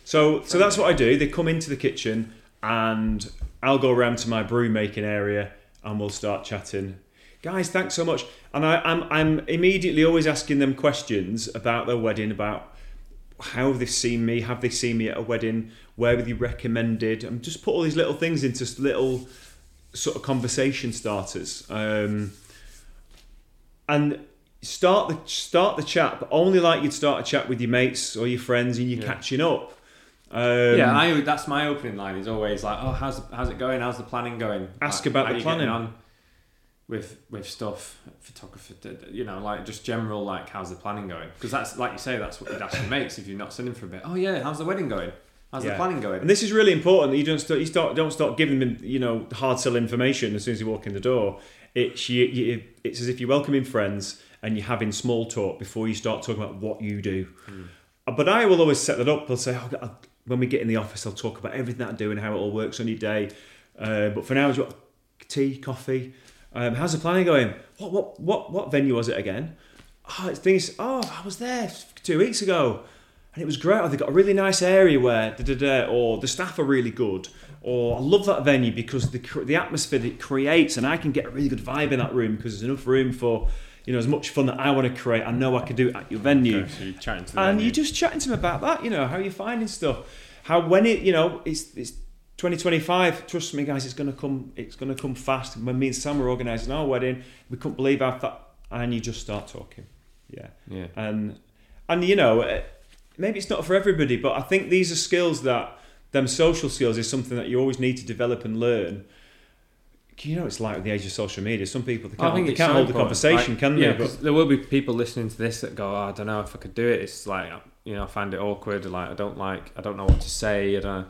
So so that's what I do. They come into the kitchen and I'll go around to my brew making area and we'll start chatting. Guys, thanks so much. And I, I'm I'm immediately always asking them questions about their wedding, about how have they seen me? Have they seen me at a wedding? Where were they recommended? And just put all these little things into little sort of conversation starters. Um, and start the start the chat, but only like you'd start a chat with your mates or your friends and you're Yeah. catching up. Um, yeah, I, that's my opening line. Is always like, "Oh, how's how's it going? How's the planning going?" Ask Like, about the you planning. on with with stuff, d- You know, like just general like, how's the planning going? Because that's like you say, that's what ask your mates if you're not them for a bit. Oh yeah, how's the wedding going? How's Yeah. the planning going? And this is really important that you don't start, you start don't start giving them you know hard sell information as soon as you walk in the door. It's you, you, it's as if you're welcoming friends and you're having small talk before you start talking about what you do. Uh, But I will always set that up. I'll say oh, I'll- when we get in the office, I'll talk about everything that I do and how it all works on your day. Uh, but for now, it's what tea, coffee. Um, how's the planning going? What what what what venue was it again? Oh, it's things. Oh, I was there two weeks ago, and it was great. Oh, they've got a really nice area where da da da, or the staff are really good, or I love that venue because the the atmosphere that it creates, and I can get a really good vibe in that room because there's enough room for you know as much fun that I want to create. I know I can do it at your venue Okay, so you're chatting to the and venue. you're just chatting to them about that. You know how you're finding stuff. How when it you know it's it's 2025. Trust me, guys, it's gonna come. It's gonna come fast. When me and Sam were organising our wedding, we couldn't believe how that. And you just start talking. Yeah, yeah. and and you know eh, maybe it's not for everybody, but I think these are skills that them social skills is something that you always need to develop and learn. You know, it's like with the age of social media. Some people they can't, they can't so hold the conversation, Like, can yeah, they? 'cause there will be people listening to this that go, oh, I don't know if I could do it. It's like you know, I find it awkward. Like I don't like, I don't know what to say. I don't.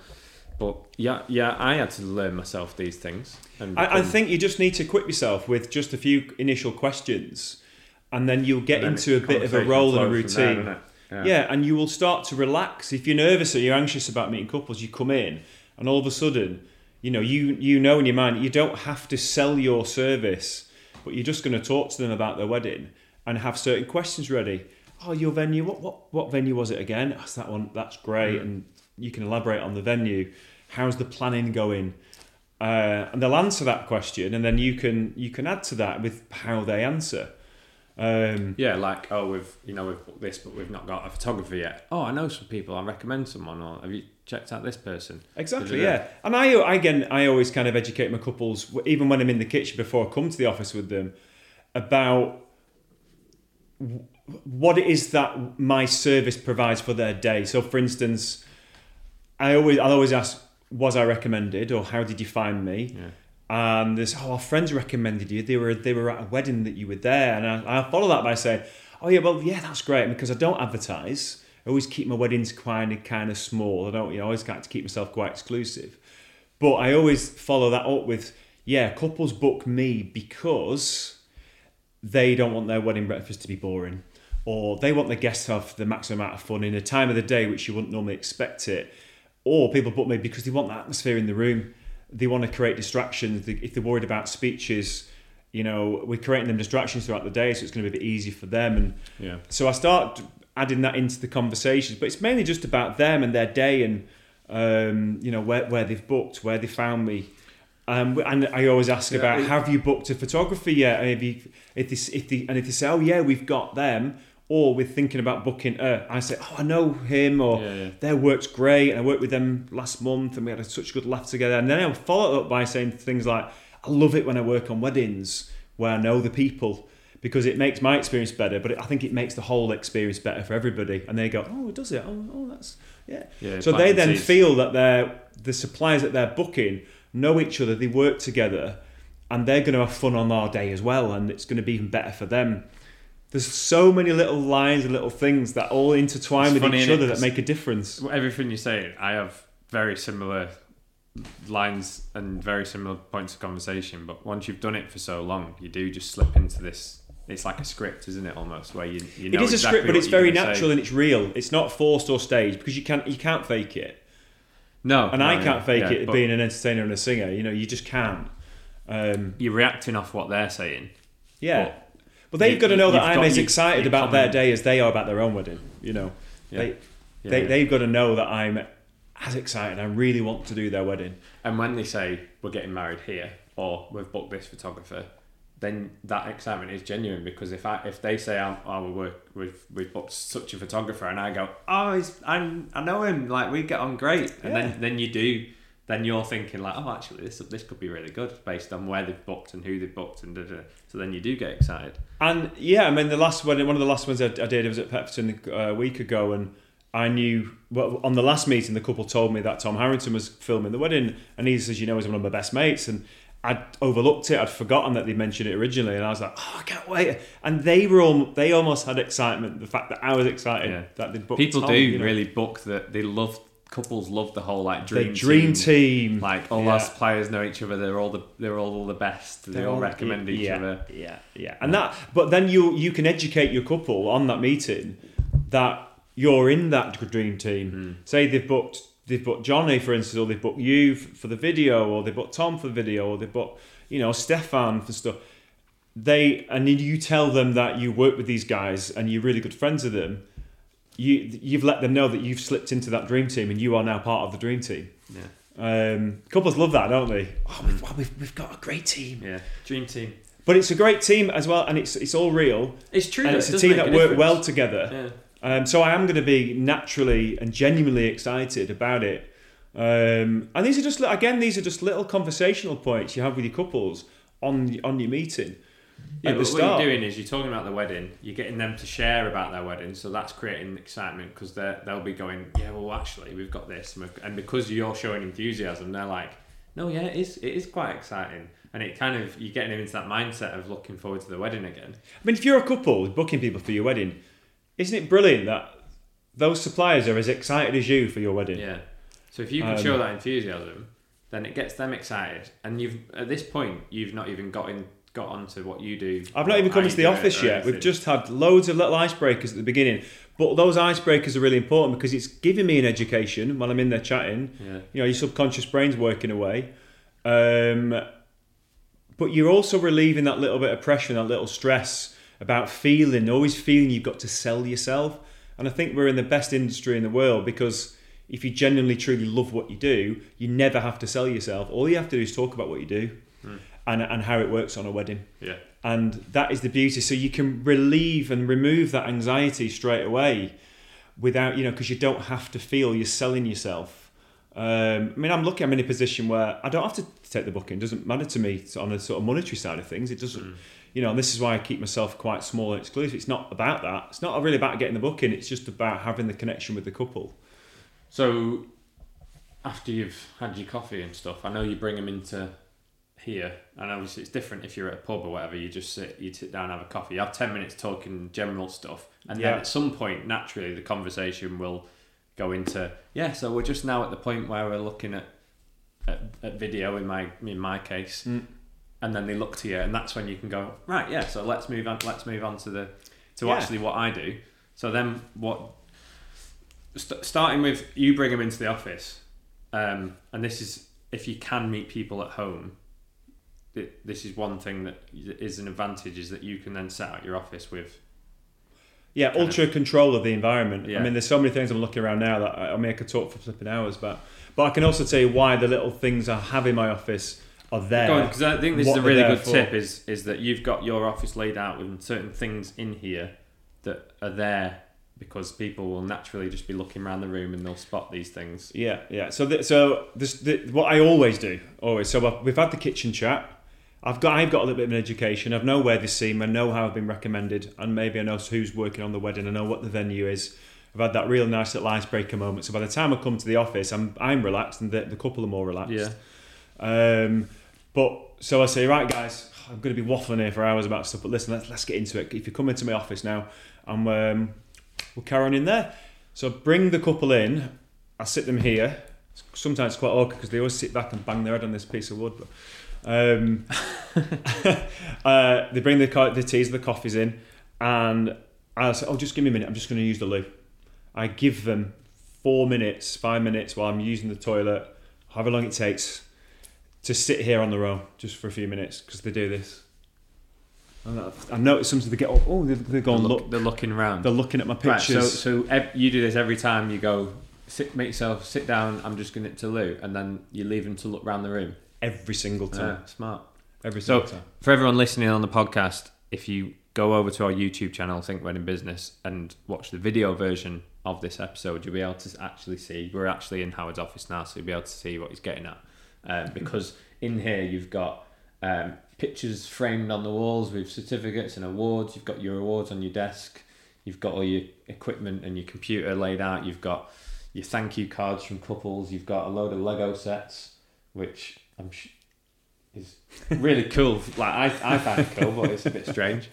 But yeah, yeah, I had to learn myself these things. And I, I think you just need to equip yourself with just a few initial questions, and then you'll get then into a bit of a role and a from there, routine. yeah. and you will start to relax. If you're nervous or you're anxious about meeting couples, you come in, and all of a sudden, you know, you you know in your mind you don't have to sell your service, but you're just going to talk to them about their wedding and have certain questions ready. Oh, your venue. What what what venue was it again? That's that one. That's great, mm. and you can elaborate on the venue. How's the planning going? Uh, and they'll answer that question, and then you can you can add to that with how they answer. Um, Yeah, like oh, we've you know we've booked this, but we've not got a photographer yet. Oh, I know some people. I recommend someone. Or have you checked out this person? Exactly, Da-da-da. yeah. And I again, I always kind of educate my couples, even when I'm in the kitchen before I come to the office with them, about what it is that my service provides for their day. So, for instance, I always, I always ask, was I recommended, or how did you find me? Yeah. And there's, oh, our friends recommended you. They were, they were at a wedding that you were there, and I, I follow that by saying, oh yeah, well, yeah, that's great because I don't advertise. I always keep my weddings kind of kind of small. I don't, you know, I always like to keep myself quite exclusive. But I always follow that up with, yeah, couples book me because they don't want their wedding breakfast to be boring, or they want the guests to have the maximum amount of fun in a time of the day which you wouldn't normally expect it, or people book me because they want the atmosphere in the room. They want to create distractions. If they're worried about speeches, you know, we're creating them distractions throughout the day, so it's going to be a bit easier for them. And Yeah. so I start adding that into the conversations, but it's mainly just about them and their day and um, you know where, where they've booked, where they found me. Um, and I always ask Yeah, about it- have you booked a photography yet? And if, you, if, they, if they, and if they say, oh yeah, we've got them, or we're thinking about booking, uh, I say, oh I know him, or Yeah, yeah. their work's great, and I worked with them last month, and we had a, such a good laugh together. And then I'll follow it up by saying things like, I love it when I work on weddings where I know the people because it makes my experience better, but I think it makes the whole experience better for everybody. And they go, oh, it does it? Oh, oh that's yeah. Yeah, so they then feel that they're the suppliers that they're booking know each other, they work together, and they're going to have fun on our day as well, and it's going to be even better for them. There's so many little lines and little things that all intertwine It's with each other that make a difference. Everything you say, I have very similar lines and very similar points of conversation. But once you've done it for so long, you do just slip into this. It's like a script, isn't it? Almost where you you know it is a script, but it's very gonna say. natural and it's real. It's not forced or staged because you can't you can't fake it. No, And no, I can't fake yeah, it being an entertainer and a singer. You know, you just can't. Um, You're reacting off what they're saying. yeah. But they've you- got to know that I'm got as excited about their day as they are about their own wedding. You know, Yeah. they, Yeah, they yeah. they've got to know that I'm as excited. I really want to do their wedding. And when they say we're getting married here or we've booked this photographer, then that excitement is genuine because if I if they say I'm, oh we work we've we've booked such a photographer and I go oh he's, I'm I know him like we get on great and then then you do then you're thinking like oh actually this this could be really good based on where they've booked and who they've booked and da, da. so then you do get excited. And yeah, I mean, the last one, one of the last ones I, I did was at Pepperton uh, a week ago, and I knew well, on the last meeting, the couple told me that Tom Harrington was filming the wedding, and he says, you know, he's one of my best mates, and I'd overlooked it, I'd forgotten that they mentioned it originally, and I was like, oh, I can't wait. And they were all, they almost had excitement, the fact that I was excited Yeah. that they'd booked People Tom, do you know. really book that they love couples love the whole like the dream dream team, like all Yeah. our suppliers know each other they're all the they're all all the best they They're all all- recommend each yeah, other Yeah, yeah, and that. But then you you can educate your couple on that meeting that you're in that dream team. Hmm. Say they've booked they've booked Johnny for instance, or they've booked you for the video, or they've booked Tom for the video, or they've booked you know Stefan for stuff. They and then you tell them that you work with these guys and you're really good friends with them. You you've let them know that you've slipped into that dream team and you are now part of the dream team. yeah Um, couples love that, don't they? Oh, we've, wow, we've, we've got a great team. yeah dream team But it's a great team as well, and it's it's all real, it's true and it's a team that a work well together. yeah Um, so I am going to be naturally and genuinely excited about it. Um, and these are just li- again, these are just little conversational points you have with your couples on on your meeting Yeah, but what you're doing is you're talking about the wedding. You're getting them to share about their wedding, so that's creating excitement because they they'll be going, yeah, well, actually, we've got this, and, and because you're showing enthusiasm, they're like, no, yeah, it is, it is quite exciting, and it kind of you're getting them into that mindset of looking forward to the wedding again. I mean, if you're a couple booking people for your wedding, isn't it brilliant that those suppliers are as excited as you for your wedding? Yeah. So if you can Um, show that enthusiasm, then it gets them excited, and you've at this point you've not even got in, got onto what you do. I've not even come into the office yet. We've just had loads of little icebreakers at the beginning. But those icebreakers are really important because it's giving me an education while I'm in there chatting. Yeah. You know, your subconscious brain's working away. Um, but you're also relieving that little bit of pressure and that little stress about feeling, always feeling you've got to sell yourself. And I think we're in the best industry in the world because if you genuinely truly love what you do, you never have to sell yourself. All you have to do is talk about what you do and, and how it works on a wedding. Yeah. and that is the beauty. So you can relieve and remove that anxiety straight away without you know because you don't have to feel you're selling yourself. Um, I mean I'm lucky I'm in a position where I don't have to take the booking. It doesn't matter to me on a sort of monetary side of things. It doesn't you know and this is why I keep myself quite small and exclusive. It's not about that. It's not really about getting the booking. It's just about having the connection with the couple. So after you've had your coffee and stuff, I know you bring them into here, and obviously it's different if you're at a pub or whatever. You just sit, you sit down, have a coffee, you have ten minutes talking general stuff, and Yeah. then at some point, naturally, the conversation will go into yeah. So we're just now at the point where we're looking at at, at video in my in my case, Mm. and then they look to you, and that's when you can go right. Yeah, so let's move on. Let's move on to the to Yeah. actually what I do. So then what? St- starting with you bring them into the office, um, and this is if you can meet people at home. It, this is one thing that is an advantage is that you can then set out your office with Yeah, Kind of- ultra control of the environment. Yeah. I mean, there's so many things I'm looking around now that I, I I could talk for flipping hours about. But I can also tell you why the little things I have in my office are there. because I think this is a really good for. tip is is that you've got your office laid out with certain things in here that are there because people will naturally just be looking around the room and they'll spot these things. Yeah, yeah. So, th- so this, th- what I always do, always. So we've had the kitchen chat. I've got, I've got a little bit of an education. I know where they seem. I know how I've been recommended, and maybe I know who's working on the wedding. I know what the venue is. I've had that real nice little icebreaker moment. So by the time I come to the office, I'm, I'm relaxed, and the, the couple are more relaxed. Yeah. Um, but so I say, right, guys, I'm going to be waffling here for hours about stuff. But listen, let's let's get into it. If you come into my office now, and um, we'll carry on in there. So bring the couple in. I sit them here. Sometimes it's quite awkward because they always sit back and bang their head on this piece of wood. But, um, uh, they bring the co- the teas, the coffees in, and I say, "Oh, just give me a minute. I'm just going to use the loo." I give them four minutes, five minutes while I'm using the toilet, however long it takes, to sit here on the row just for a few minutes because they do this. And I, I notice sometimes they get up. Oh, they, they go They're, and look, look. they're looking around. They're looking at my Right, so pictures. so ev- you do this every time you go sit, make yourself sit down. I'm just going to loo, and then you leave them to look around the room. Every single time. Yeah, smart. Every So single time. for everyone listening on the podcast, if you go over to our YouTube channel, Think Wedding Business, and watch the video version of this episode, you'll be able to actually see. We're actually in Howard's office now, so you'll be able to see what he's getting at. Um, because in here you've got um, pictures framed on the walls with certificates and awards. You've got your awards on your desk. You've got all your equipment and your computer laid out. You've got your thank you cards from couples. You've got a load of Lego sets, which I'm sh- is really cool. Like I, I find it cool, but it's a bit strange.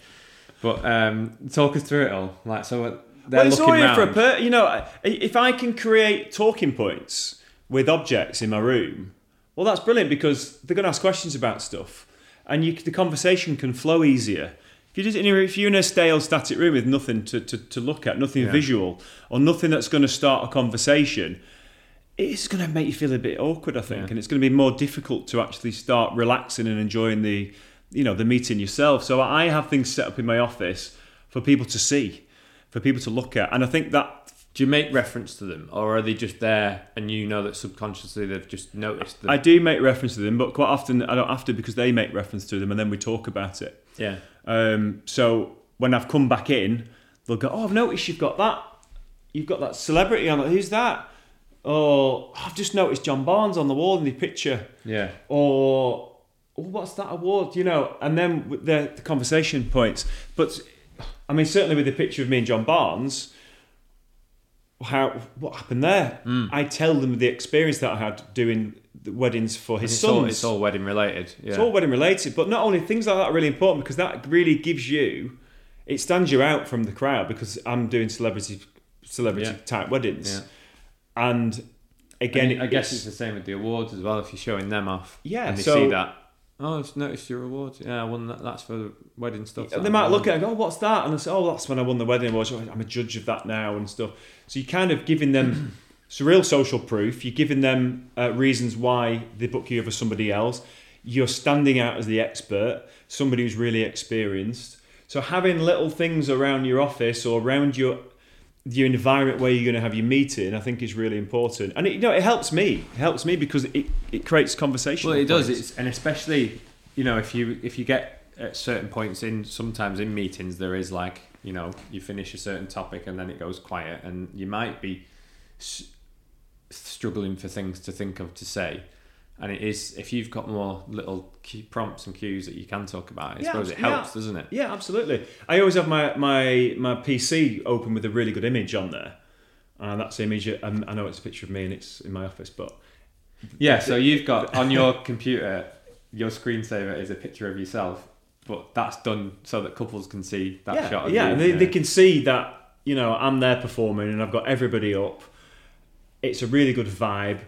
But um, talk us through it all. Like so, uh, they're Well, it's all here for a per- You know, if I can create talking points with objects in my room, well, that's brilliant because they're going to ask questions about stuff, and you, the conversation can flow easier. If you just if you're in a stale, static room with nothing to, to, to look at, nothing Yeah. visual, or nothing that's going to start a conversation, it's going to make you feel a bit awkward, I think, Yeah. and it's going to be more difficult to actually start relaxing and enjoying the, you know, the meeting yourself. So I have things set up in my office for people to see, for people to look at, and I think that Do you make reference to them, or are they just there and you know that subconsciously they've just noticed them? I do make reference to them, but quite often I don't have to because they make reference to them, and then we talk about it. yeah. Um, so when I've come back in, they'll go, "Oh, I've noticed you've got that. You've got that celebrity on it. Who's that? Oh, I've just noticed John Barnes on the wall in the picture. Yeah. Or oh, what's that award? You know." And then the, the conversation points. But I mean, certainly with the picture of me and John Barnes, how what happened there? Hmm. I tell them the experience that I had doing the weddings for his It's sons. all, it's all wedding related. Yeah. It's all wedding related, but not only things like that are really important because that really gives you, it stands you out from the crowd because I'm doing celebrity, celebrity Yeah. type weddings, Yeah. And again, And I guess it's it's, the same with the awards as well. If you're showing them off, Yeah, and they so- see that. Oh, I've noticed your awards. Yeah, I won that. That's for the wedding stuff. and they might look at it and go, oh, "What's that?" And I say, "Oh, that's when I won the wedding awards. I'm a judge of that now and stuff." So you're kind of giving them it's real social proof. You're giving them uh, reasons why they book you over somebody else. You're standing out as the expert, somebody who's really experienced. So having little things around your office or around your your environment where you're going to have your meeting, I think is really important. And it, you know, it helps me. It helps me because it, it creates conversation. Well, it does. It's and especially you know if you if you get at certain points in sometimes in meetings there is like you know you finish a certain topic and then it goes quiet and you might be s- struggling for things to think of to say. And it is if you've got more little key prompts and cues that you can talk about. I Yeah, suppose it yeah. helps, doesn't it? Yeah, absolutely. I always have my, my, my PC open with a really good image on there. And that's the image, um, I know it's a picture of me and it's in my office, but Yeah, so you've got on your computer, your screensaver is a picture of yourself, but that's done so that couples can see that yeah, shot. Of yeah, you. and they, they can see that you know I'm there performing and I've got everybody up. It's a really good vibe.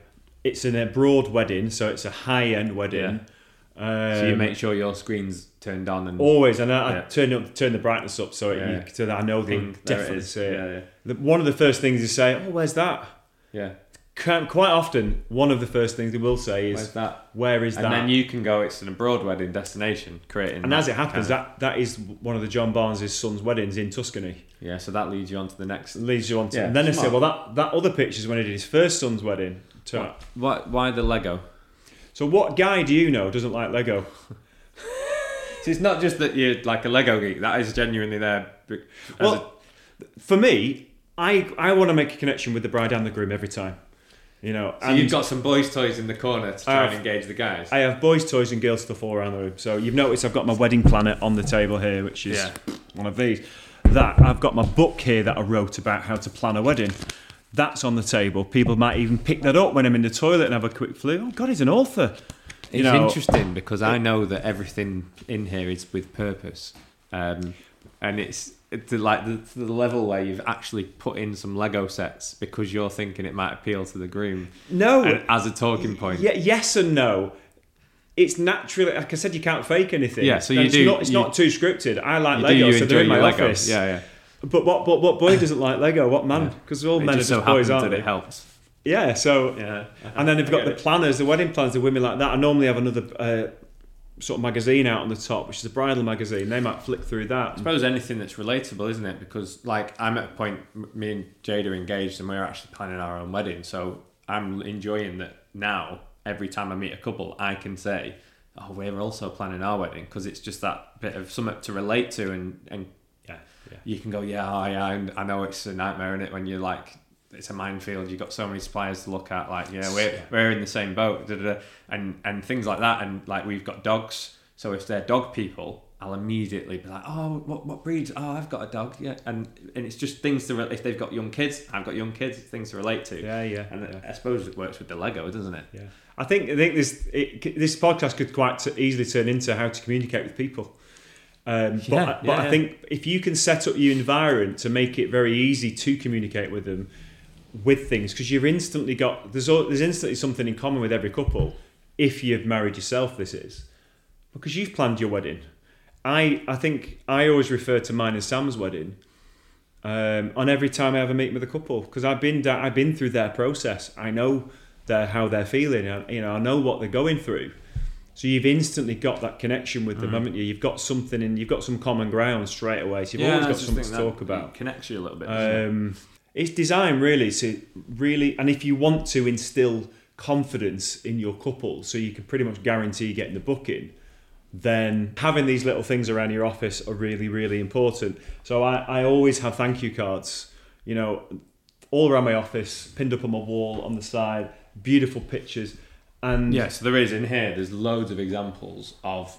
It's in a broad wedding, so it's a high end wedding. Um, So you make sure your screen's turned on and always, and I, I turn up, turn the brightness up so, Yeah. you, so that I know they ping, there it definitely see it. Yeah, yeah. The- One of the first things you say, "Oh, where's that?" yeah. Quite often, one of the first things they will say is, Where's that? "Where is And that?" then you can go. It's an abroad wedding destination, creating. and as it happens, kind of- that that is one of the John Barnes' son's weddings in Tuscany. yeah. So that leads you on to the next. leads you on to. Yeah, and then I say, well, that, that other picture is when he did his first son's wedding. To- Why? Why the Lego? So, what guy do you know doesn't like Lego? So it's not just that you're like a Lego geek. That is genuinely there. as a- Well, for me, I I want to make a connection with the bride and the groom every time. You know, so and you've got some boys' toys in the corner to try I and engage the guys. I have boys' toys and girls' stuff all around the room. So you've noticed I've got my wedding planner on the table here, which is Yeah. one of these. That I've got my book here that I wrote about how to plan a wedding. That's on the table. People might even pick that up when I'm in the toilet and have a quick flu. Oh God, he's an author. You It's know, interesting because I know that everything in here is with purpose, um, and it's it's like the, to the level where you've actually put in some Lego sets because you're thinking it might appeal to the groom no, and as a talking point. Yeah, yes and no. It's naturally, like I said, you can't fake anything. Yeah, so you it's do- Not, it's you- not too scripted. I like Lego, so they're in my your Lego? office. Yeah, yeah. But what, what, what boy doesn't like Lego? What man? Because all It men are just so boys, aren't that they? it helps. Yeah. So, Yeah, and then they've got the planners, the wedding planners, the women like that. I normally have another uh, sort of magazine out on the top, which is a bridal magazine. They might flick through that. I suppose anything that's relatable, isn't it? Because like I'm at a point, me and Jade are engaged, and we're actually planning our own wedding. So I'm enjoying that now. Every time I meet a couple, I can say, "Oh, we're also planning our wedding," because it's just that bit of something to relate to, and and Yeah, yeah. you can go, "Yeah, oh, yeah, I- I know it's a nightmare in it when you're like." It's a minefield. You've got so many suppliers to look at. Like, yeah, we're, Yeah. we're in the same boat, da, da, da, and and things like that. And like, we've got dogs. So if they're dog people, I'll immediately be like, oh, what, what breed? Oh, I've got a dog. Yeah, and and it's just things to re- if they've got young kids, I've got young kids. Things to relate to. Yeah, yeah, And uh, yeah. I suppose it works with the Lego, doesn't it? Yeah, I think I think this it, this podcast could quite t- easily turn into how to communicate with people. Um, but Yeah, but yeah, I think if you can set up your environment to make it very easy to communicate with them with things, because you've instantly got there's there's instantly something in common with every couple. If you've married yourself, this is because you've planned your wedding. I I think I always refer to mine as Sam's wedding. Um, on every time I have a meeting with a couple, because I've been da- I've been through their process. I know their how they're feeling. I, you know, I know what they're going through. So you've instantly got that connection with them, Mm. haven't you? You've got something, and you've got some common ground straight away. So you've always got something to talk about. Connects you a little bit. doesn't it? Um, it's designed really to really, and if you want to instill confidence in your couple, so you can pretty much guarantee getting the booking, then having these little things around your office are really, really important. So I, I always have thank you cards, you know, all around my office, pinned up on my wall on the side, beautiful pictures, and Yeah, so there is in here. There's loads of examples of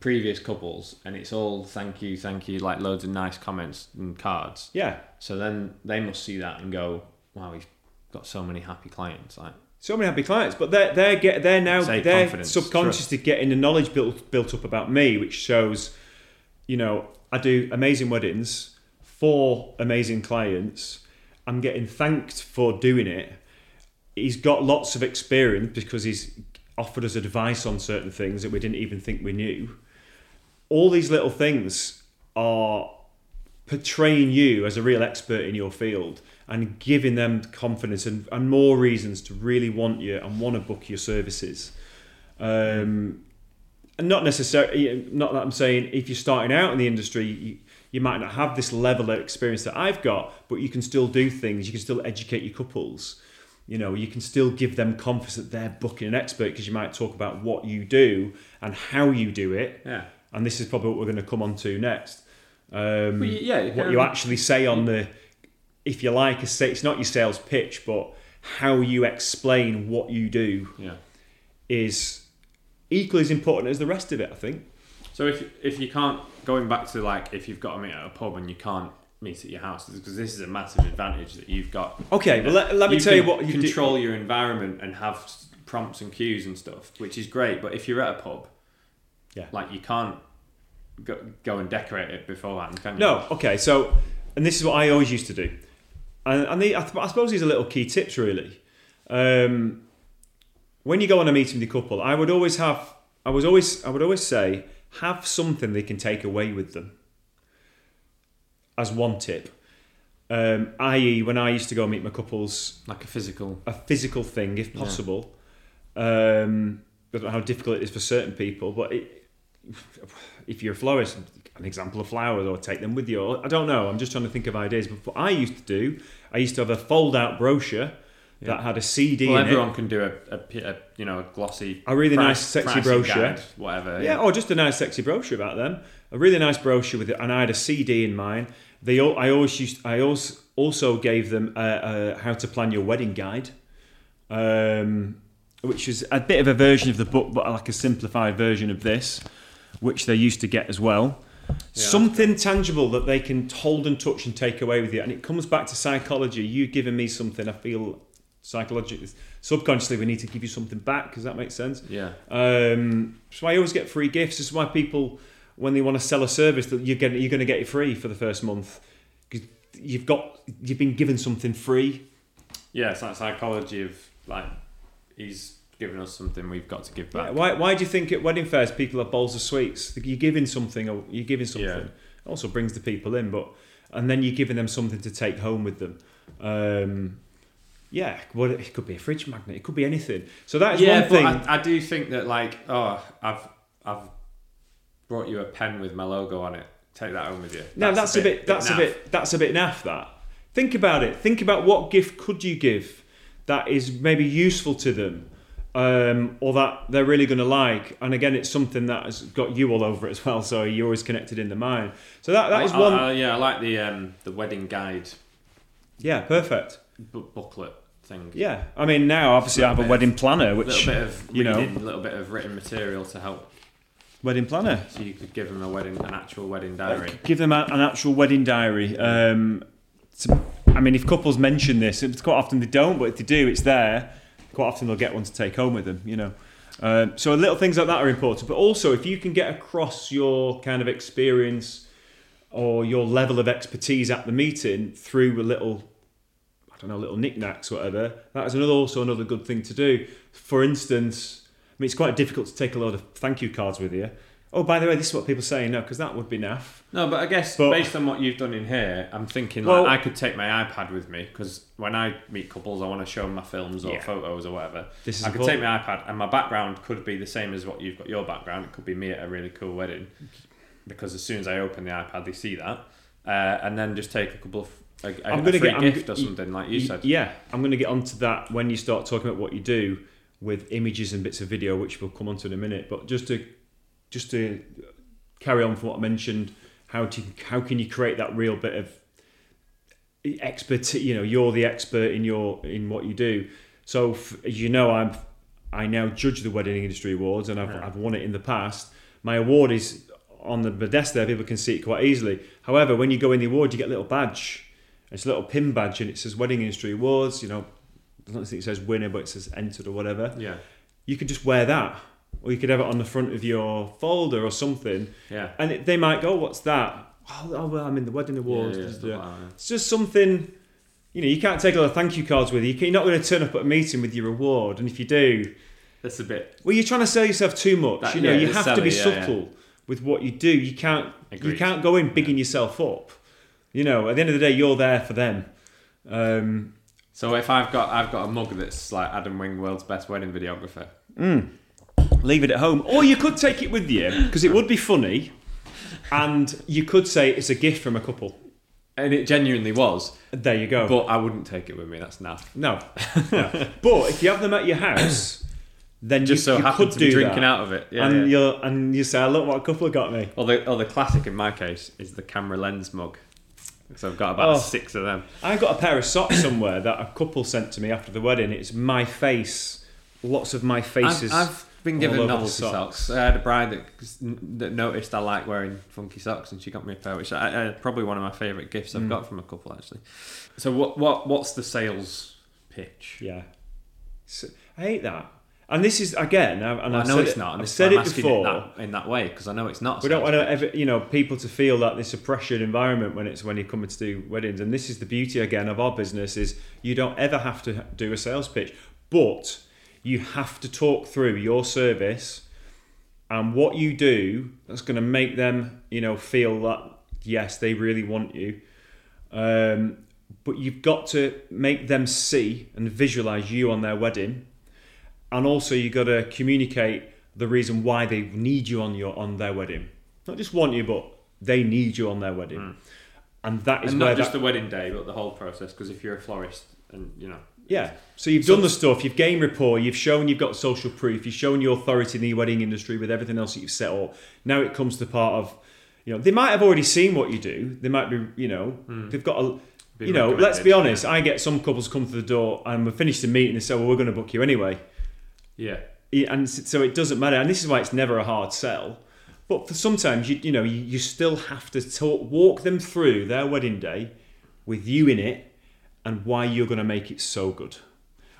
previous couples, and it's all thank you, thank you, like loads of nice comments and cards. yeah, So then they must see that and go, "Wow, we've got so many happy clients." Like, So many happy clients, but they're they're get they're now they're subconsciously getting the knowledge built built up about me, which shows, you know, I do amazing weddings for amazing clients. I'm getting thanked for doing it. He's got lots of experience because he's offered us advice on certain things that we didn't even think we knew. All these little things are portraying you as a real expert in your field and giving them confidence and, and more reasons to really want you and want to book your services. Um, and not necessarily, not that I'm saying if you're starting out in the industry, you, you might not have this level of experience that I've got, but you can still do things. You can still educate your couples. You know, you can still give them confidence that they're booking an expert because you might talk about what you do and how you do it. yeah, And this is probably what we're going to come on to next. Um, Well, yeah, what you actually say on the, if you like, a sa- it's not your sales pitch, but how you explain what you do yeah. is equally as important as the rest of it. I think. So if if you can't going back to like if you've got to meet at a pub and you can't meet at your house because this is a massive advantage that you've got. Okay, well, let- let me You tell you what you do- control your environment and have prompts and cues and stuff, which is great. But if you're at a pub, Yeah. like you can't go, go and decorate it beforehand, can you? No, okay. So, and this is what I always used to do, and, and the, I, th- I suppose these are little key tips really. Um, when you go on a meeting with your couple, I would always have, I was always, I would always say, have something they can take away with them. As one tip, um, i.e., when I used to go meet my couples, like a physical. a physical thing if possible. Um, I don't know how difficult it is for certain people, but it, if you're a florist, an example of flowers, or take them with you. I don't know. I'm just trying to think of ideas. But what I used to do, I used to have a fold-out brochure that had a CD Well, everyone it. can do a, a, a you know a glossy, A really price- nice, sexy brochure. guide, whatever. Yeah, or just a nice, sexy brochure about them. A really nice brochure with it, and I had a CD in mine. They, all, I always used, I also also gave them a, a how to plan your wedding guide, um, which is a bit of a version of the book, but like a simplified version of this, which they used to get as well. something tangible that they can hold and touch and take away with you, and it comes back to psychology. You giving me something, I feel psychologically, subconsciously, we need to give you something back. Does that make sense? Yeah. Um, so I always get free gifts. This is why people, when they want to sell a service, that you're going you're going to get it free for the first month because you've got you've been given something free. Yeah, it's that psychology of like he's giving us something we've got to give back. Yeah, Why why do you think at wedding fairs people have bowls of sweets? You're giving something. Or you're giving something. Yeah. It also brings the people in, but and then you're giving them something to take home with them. Um, yeah, well, it could be a fridge magnet. It could be anything. So that is yeah, one thing. I, I do think that like oh I've I've brought you a pen with my logo on it. Take that home with you. No, that's, a bit. That's a bit. That's a bit naff. That. Think about it. Think about what gift could you give that is maybe useful to them, um, or that they're really going to like. And again, it's something that has got you all over it as well. So you're always connected in the mind. So that that is I- one. I- yeah, I like the um, the wedding guide yeah, perfect. bu- booklet thing. Yeah, I mean now obviously I have a bit wedding planner, A which little bit of you know- reading, a little bit of written material to help. Wedding planner. So you could give them a wedding, an actual wedding diary. Give them a, an actual wedding diary. Um, to- I mean, if couples mention this, it's quite often they don't, but if they do, it's there. Quite often they'll get one to take home with them, you know. Um, so little things like that are important. But also, if you can get across your kind of experience or your level of expertise at the meeting through a little, I don't know, little knickknacks, whatever, that is another also another good thing to do. For instance, mean, it's quite difficult to take a load of thank you cards with you. Oh, by the way, this is what people say. No, because that would be naff. No, but I guess But- based on what you've done in here, I'm thinking Well- like I could take my iPad with me because when I meet couples, I want to show them my films or Yeah. photos or whatever. This is I could important. take my iPad, and my background could be the same as what you've got your background. It could be me at a really cool wedding because as soon as I open the iPad, they see that, uh, and then just take a couple of a, a, I'm a gonna free get- I'm gift g- or something like you Y- said. Yeah, I'm going to get onto that when you start talking about what you do with images and bits of video, which we'll come onto in a minute. But just to just to carry on from what I mentioned, how you, how can you create that real bit of expertise? You know, you're the expert in your in what you do. So f- as you know, I'm I now judge the wedding industry awards, and I've, Yeah. I've won it in the past. My award is on the desk there; people can see it quite easily. However, when you go in the award, you get a little badge. It's a little pin badge, and it says Wedding Industry Awards. You know, I don't think it says winner, but it says entered or whatever. Yeah, You could just wear that, or you could have it on the front of your folder or something. yeah. And it, they might go, "What's that?" Oh, oh, well, I'm in the Wedding Awards. Yeah, yeah, Just, stuff like that. It's just something. You know, you can't take a lot of thank you cards with you. You're not going to turn up at a meeting with your award, and if you do, That's a bit. well, you're trying to sell yourself too much. That- you know, yeah, you have to be yeah, subtle with what you do. You can't. You can't go in bigging yourself up. You know, at the end of the day, you're there for them. Um, So if I've got I've got a mug that's like Adam Wing, world's best wedding videographer. Hmm. leave it at home, or you could take it with you because it would be funny, and you could say it's a gift from a couple. And it genuinely was, There you go. but I wouldn't take it with me. That's naff. no, no. but if you have them at your house, then Just you, so you happen could to be drinking that. out of it. Yeah, and yeah. you'll and you say, "Look what a couple have got me." Or the, or the classic in my case is the camera lens mug. So I've got about Oh. six of them. I got a pair of socks somewhere that a couple sent to me after the wedding. It's my face, lots of my faces. I've, I've been given over the novelty socks. I had a bride that, that noticed I like wearing funky socks, and she got me a pair, which I, I, probably one of my favourite gifts I've Mm. got from a couple actually. So what what what's the sales pitch? Yeah. So, I hate that. And this is again, I- and I I've know said it's it, not. And I've said why I'm it before. that, in that way because I know it's not. We don't want to ever, you know, people to feel that a pressured environment when it's when you're coming to do weddings. And this is the beauty again of our business is you don't ever have to do a sales pitch, but you have to talk through your service and what you do that's going to make them, you know, feel that yes, they really want you. Um, but you've got to make them see and visualize you on their wedding and also you got to communicate the reason why they need you on your on their wedding. Not just want you, but they need you on their wedding, hmm. and that is and where not just that, the wedding day, but the whole process. Because if you're a florist, and you know, yeah. So you've done the stuff, you've gained rapport, you've shown you've got social proof, you've shown your authority in the wedding industry with everything else that you've set up. Now it comes to the part of, you know, they might have already seen what you do. They might be, you know, hmm. they've got a. Be you know, let's be honest. I get some couples come to the door and we finish the meeting and say, "Well, we're going to book you anyway." Yeah, and so it doesn't matter and this is why it's never a hard sell. But for sometimes you you know you, you still have to talk walk them through their wedding day with you in it and why you're going to make it so good.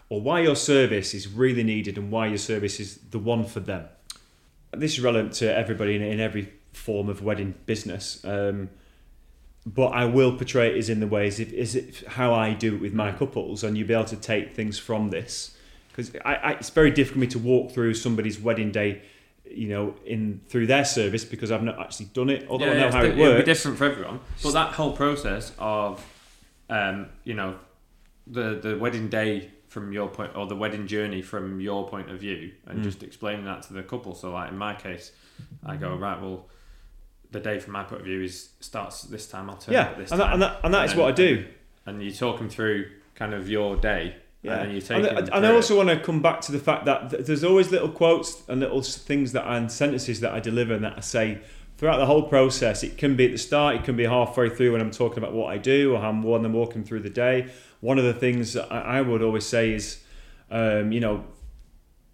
Or why your service is really needed and why your service is the one for them. This is relevant to everybody in, in every form of wedding business um, but I will portray it as in the ways if is it how I do it with my couples, and you'll be able to take things from this because I, I, it's very difficult for me to walk through somebody's wedding day, you know, in through their service because I've not actually done it. Although I know it's how it it'll be works. different for everyone. But that whole process of, um, you know, the the wedding day from your point, or the wedding journey from your point of view, and Mm. just explaining that to the couple. So, like in my case, I go right. Well, the day from my point of view is starts this time. I'll turn yeah, this and that, time. and that and that is And what I do. And you talk them through kind of your day. Yeah, And then you take and, and I also want to come back to the fact that th- there's always little quotes and little things that and sentences that I deliver and that I say throughout the whole process. It can be at the start, it can be halfway through when I'm talking about what I do or how I'm when I'm walking through the day. One of the things I, I would always say is, um, you know,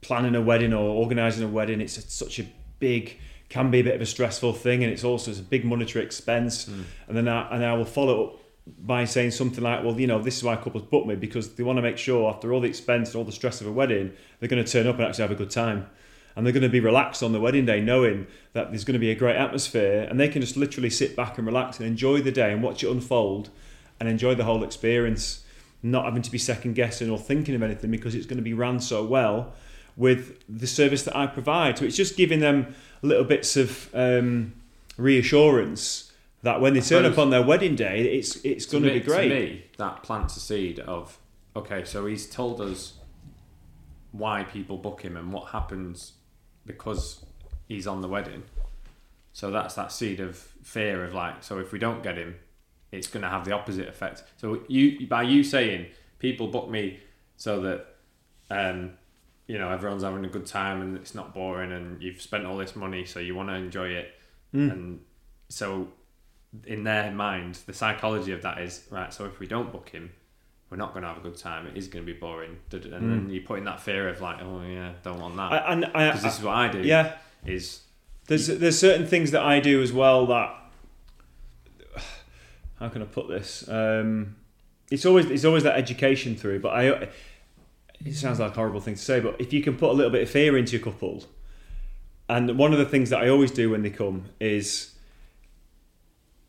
planning a wedding or organising a wedding. It's such a big, can be a bit of a stressful thing, and it's also it's a big monetary expense. And then I, and I will follow up by saying something like, well, you know, this is why couples book me because they want to make sure after all the expense and all the stress of a wedding, they're going to turn up and actually have a good time. And they're going to be relaxed on the wedding day, knowing that there's going to be a great atmosphere, and they can just literally sit back and relax and enjoy the day and watch it unfold, and enjoy the whole experience, not having to be second guessing or thinking of anything because it's going to be ran so well with the service that I provide. So it's just giving them little bits of um, reassurance that when they turn up on their wedding day, it's it's going to be great. To me, that plants a seed of okay, so he's told us why people book him and what happens because he's on the wedding. So that's that seed of fear of like, so if we don't get him, it's going to have the opposite effect. So you by you saying people book me so that um, you know everyone's having a good time and it's not boring and you've spent all this money, so you want to enjoy it, and so in their mind, the psychology of that is right. So if we don't book him, we're not going to have a good time. It is going to be boring, and then you put in that fear of like, oh yeah, don't want I, that and I, because this is what I do. yeah, is there's there's certain things that I do as well that how can I put this? Um, it's always it's always that education through, but I it sounds like a horrible thing to say, but if you can put a little bit of fear into your couple, and one of the things that I always do when they come is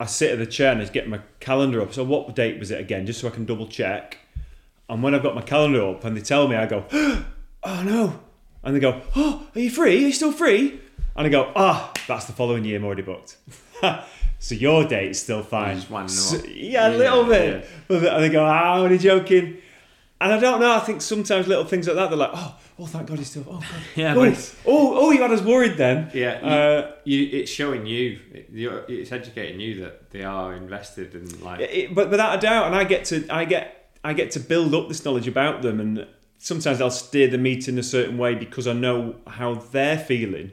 I sit at the chair and I get my calendar up. So what date was it again? Just so I can double check. And when I've got my calendar up and they tell me, I go, oh no. And they go, oh, are you free? Are you still free? And I go, ah, that's the following year. I'm already booked. so your date's still fine. So- yeah, a Yeah, little bit. yeah. But And they go, ah, only joking. And I don't know. I think sometimes little things like that, they're like, oh, oh, thank God he's still. Oh, God. Yeah, oh, oh, oh, you had us worried then. yeah. Uh, you, it's showing you, it- it's educating you that they are invested in like. it, but without a doubt, and I get to, I get, I get to build up this knowledge about them, and sometimes I'll steer the meeting a certain way because I know how they're feeling.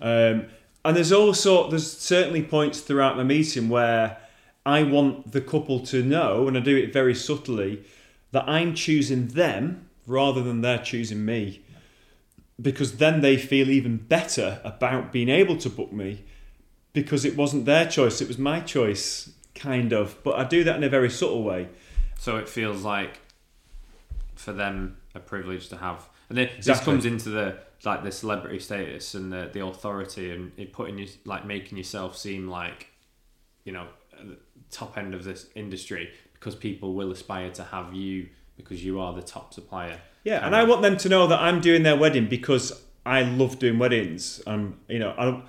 Um, and there's also there's certainly points throughout my meeting where I want the couple to know, and I do it very subtly, that I'm choosing them rather than they're choosing me. Because then they feel even better about being able to book me because it wasn't their choice, it was my choice, kind of. But I do that in a very subtle way. So it feels like for them a privilege to have And then this comes into the like the celebrity status and the, the authority and it putting you like making yourself seem like you know the top end of this industry because people will aspire to have you because you are the top supplier. Yeah, and I want them to know that I'm doing their wedding because I love doing weddings. Um, you know, I don't,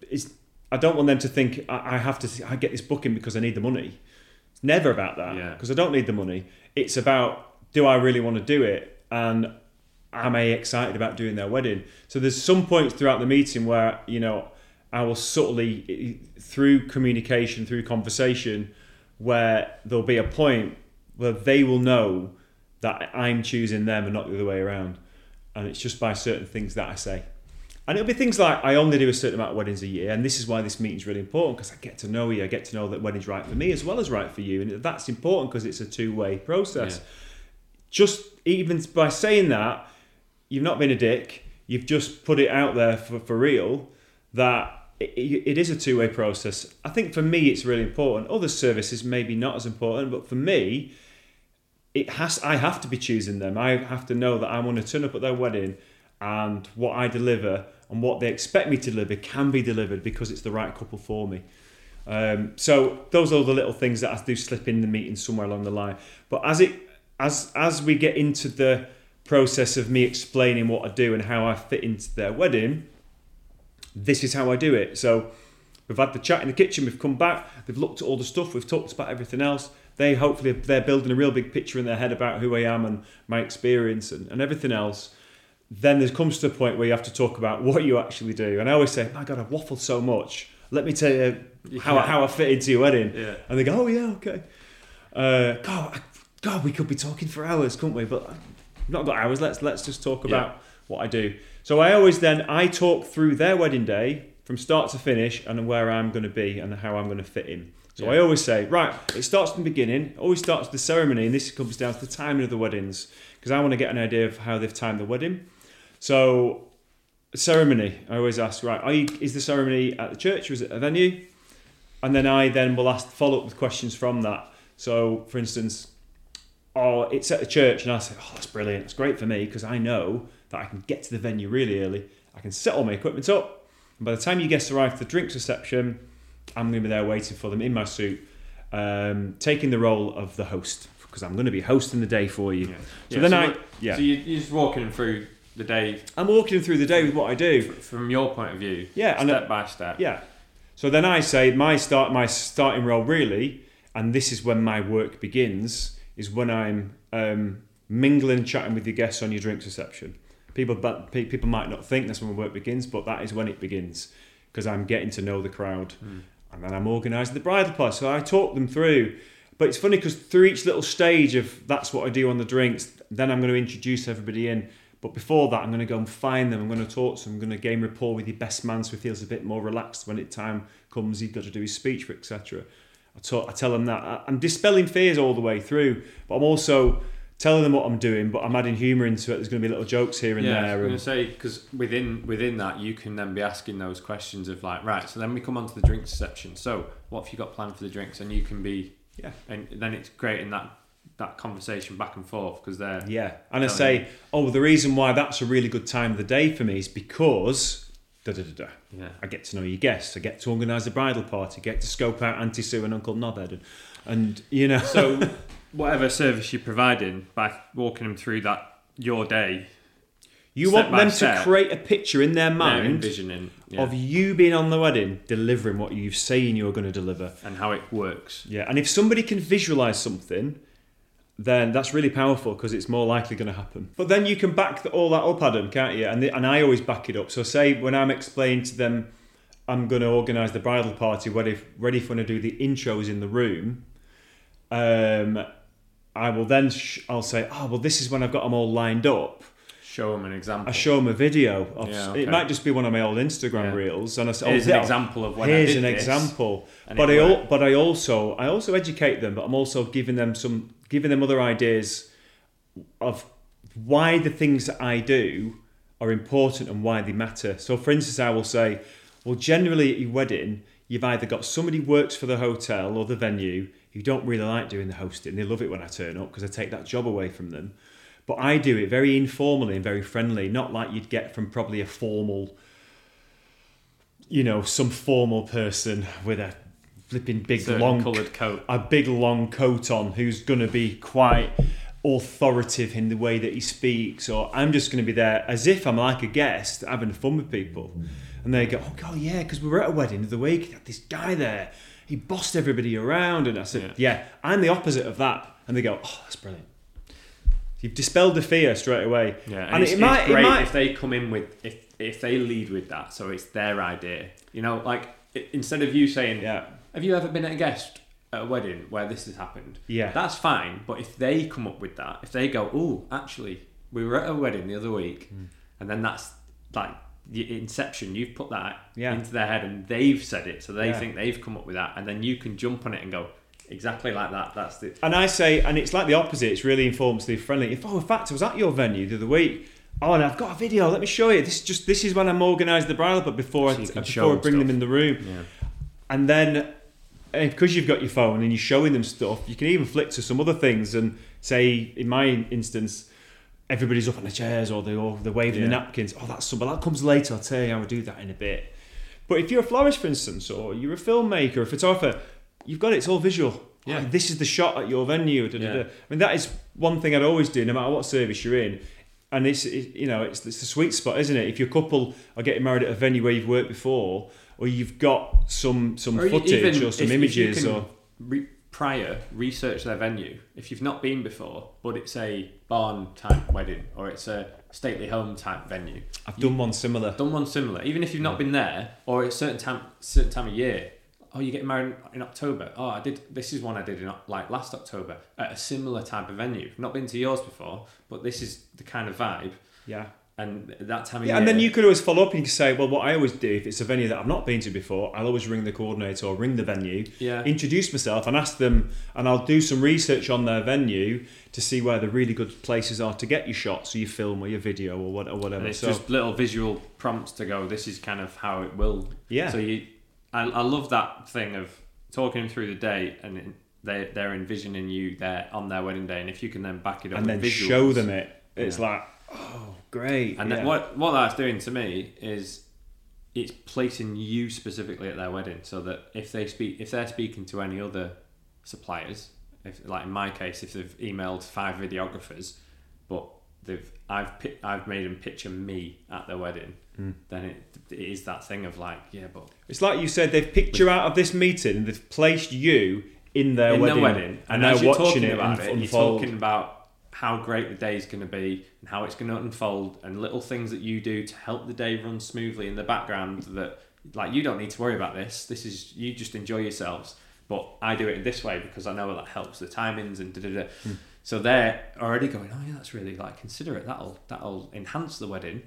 it's, I don't want them to think I, I have to. I get this booking because I need the money. It's never about that Yeah. because I don't need the money. It's about do I really want to do it and am I excited about doing their wedding? So there's some points throughout the meeting where you know I will subtly through communication, through conversation, where there'll be a point where they will know that I'm choosing them and not the other way around. And it's just by certain things that I say. And it'll be things like I only do a certain amount of weddings a year, and this is why this meeting's really important because I get to know you. I get to know that wedding's right for me as well as right for you, and that's important because it's a two-way process. Yeah. Just even by saying that, you've not been a dick. You've just put it out there for, for real that it, it is a two-way process. I think for me it's really important. Other services maybe not as important, but for me, it has I have to be choosing them. I have to know that I want to turn up at their wedding and what I deliver and what they expect me to deliver can be delivered because it's the right couple for me. Um, so those are the little things that I do slip in the meeting somewhere along the line. But as it as as we get into the process of me explaining what I do and how I fit into their wedding, this is how I do it. So we've had the chat in the kitchen, we've come back, they've looked at all the stuff, we've talked about everything else. They hopefully they're building a real big picture in their head about who I am and my experience and, and everything else. Then there comes to a point where you have to talk about what you actually do. And I always say, My God, I've waffled so much. Let me tell you how, Yeah. how I fit into your wedding. Yeah. And they go, Oh yeah, okay. Uh, God, I- God, we could be talking for hours, couldn't we? But I've not got hours. Let's let's just talk about what I do. So I always then I talk through their wedding day from start to finish and where I'm going to be and how I'm going to fit in. So I always say, right, it starts from the beginning. Always starts with the ceremony, and this comes down to the timing of the weddings because I want to get an idea of how they've timed the wedding. So ceremony, I always ask, right, are you, is the ceremony at the church or is it a venue? And then I then will ask follow up with questions from that. So, for instance, oh, it's at the church, and I say, oh, that's brilliant. It's great for me because I know that I can get to the venue really early. I can set all my equipment up, and by the time you guests arrive for the drinks reception, I'm going to be there waiting for them in my suit, um, taking the role of the host because I'm going to be hosting the day for you. Yeah. So Yeah, then so I, yeah, So you, you're just walking them through the day I'm walking through the day with what I do. from your point of view. Yeah, and step by step. Yeah. So then I say my start my starting role really, and this is when my work begins, is when I'm um, mingling, chatting with your guests on your drinks reception. People, but people might not think that's when work begins, but that is when it begins because I'm getting to know the crowd, hmm. and then I'm organising the bridal party. So I talk them through. But it's funny because through each little stage of that's what I do on the drinks, then I'm going to introduce everybody in. But before that, I'm going to go and find them. I'm going to talk to them. I'm going to gain rapport with your best man so he feels a bit more relaxed when it time comes. He's got to do his speech, etc. I, talk, I tell them that I'm dispelling fears all the way through, but I'm also telling them what I'm doing. But I'm adding humour into it. There's going to be little jokes here and Yeah, I was going to say because within within that you can then be asking those questions of like right. So then we come on to the drinks section. So what have you got planned for the drinks? And you can be yeah, and then it's creating that that conversation back and forth because they're yeah. And I say, oh, the reason why that's a really good time of the day for me is because da da da da. yeah I get to know your guests. I get to organise a bridal party. get to scope out Auntie Sue and Uncle Knobhead, and, and you know. So whatever service you're providing by walking them through that your day, you want them step, to create a picture in their they're mind envisioning yeah, of you being on the wedding, delivering what you've saying you're going to deliver. and how it works. Yeah, and if somebody can visualise something, then that's really powerful because it's more likely going to happen. But then you can back the, all that up, Adam, can't you? And the, and I always back it up. So say when I'm explaining to them, I'm going to organise the bridal party, ready ready for when I do the intros in the room. Um, I will then sh- I'll say, oh well, this is when I've got them all lined up. Show them an example. I show them a video. Of, Yeah, It might just be one of my old Instagram Yeah. reels, and I say, Here's oh, an yeah, example of when I here's an this, example. But I al- but I also I also educate them, but I'm also giving them some giving them other ideas of why the things that I do are important and why they matter. So, for instance, I will say, well, generally at your wedding, you've either got somebody works for the hotel or the venue who don't really like doing the hosting. They love it when I turn up because I take that job away from them. but I do it very informally and very friendly, not like you'd get from probably a formal, you know, some formal person with a flipping big Certain long coloured coat. a big long coat on who's going to be quite authoritative in the way that he speaks or I'm just going to be there as if I'm like a guest having fun with people and they go oh god yeah because we were at a wedding of the other week had this guy there he bossed everybody around and I said Yeah. yeah, I'm the opposite of that and they go oh that's brilliant you've dispelled the fear straight away Yeah, and, and it's, it might it's it great might if they come in with if if they lead with that, so it's their idea. You know, like instead of you saying, yeah "Have you ever been at a guest at a wedding where this has happened?" Yeah. that's fine. But if they come up with that, if they go, "Oh, actually, we were at a wedding the other week," Hmm. and then that's like inception. You've put that Yeah. into their head, and they've said it, so they Yeah. think they've come up with that, and then you can jump on it and go exactly like that. That's the And I say, and it's like the opposite. It's really informative friendly. If oh, in fact, I was at your venue the other week. Oh, and I've got a video. Let me show you. This is just this is when I'm organising the bridal, but before So I before I them bring them stuff. in the room, yeah. and then eh, because you've got your phone and you're showing them stuff, you can even flick to some other things and say, in my instance, everybody's up on the chairs or they or they're waving the napkins. Oh, that's but that comes later. I'll tell you how I do that in a bit. But if you're a florist, for instance, or you're a filmmaker, a photographer, you've got it. It's all visual. Yeah. Oh, this is the shot at your venue. da, da, Yeah. da. I mean, that is one thing I'd always do, no matter what service you're in. And it's it, you know it's it's the sweet spot, isn't it? If your couple are getting married at a venue where you've worked before, or you've got some some Or footage or some if- if images, can or re- prior research their venue. If you've not been before, but it's a barn type wedding or it's a stately home type venue, I've done one similar. done one similar. Even if you've not been there, or a certain time certain time of year. Oh, you're getting married in October. Oh, I did. This is one I did in like last October at a similar type of venue. Not been to yours before, but this is the kind of vibe. Yeah. And that time of Yeah, year. and then you could always follow up and you could say, well, what I always do if it's a venue that I've not been to before, I'll always ring the coordinator or ring the venue, Yeah. introduce myself, and ask them, and I'll do some research on their venue to see where the really good places are to get your shots, or your film, or your video, or, what, or whatever. And it's so, just little visual prompts to go. This is kind of how it will. Yeah. So you, I, I love that thing of talking through the day, and it- they they're envisioning you there on their wedding day, and if you can then back it up and then visuals, show them it. It's Yeah. like, oh, great. And yeah. then what what that's doing to me is it's placing you specifically at their wedding, so that if they speak, if they're speaking to any other suppliers, if like in my case, if they've emailed five videographers, but they've I've I've made them picture me at their wedding, Hmm. then it, it is that thing of like, yeah, but It's like you said, they've picked you out of this meeting they've placed you in their in wedding, their wedding, and, and, they're watching talking it about it, you're unfold. talking about how great the day is going to be and how it's going to unfold, and little things that you do to help the day run smoothly in the background. That like you don't need to worry about this. This is you just enjoy yourselves. But I do it in this way because I know that helps the timings and da da da. Hmm. So they're already going, oh yeah, that's really like considerate. That'll that'll enhance the wedding.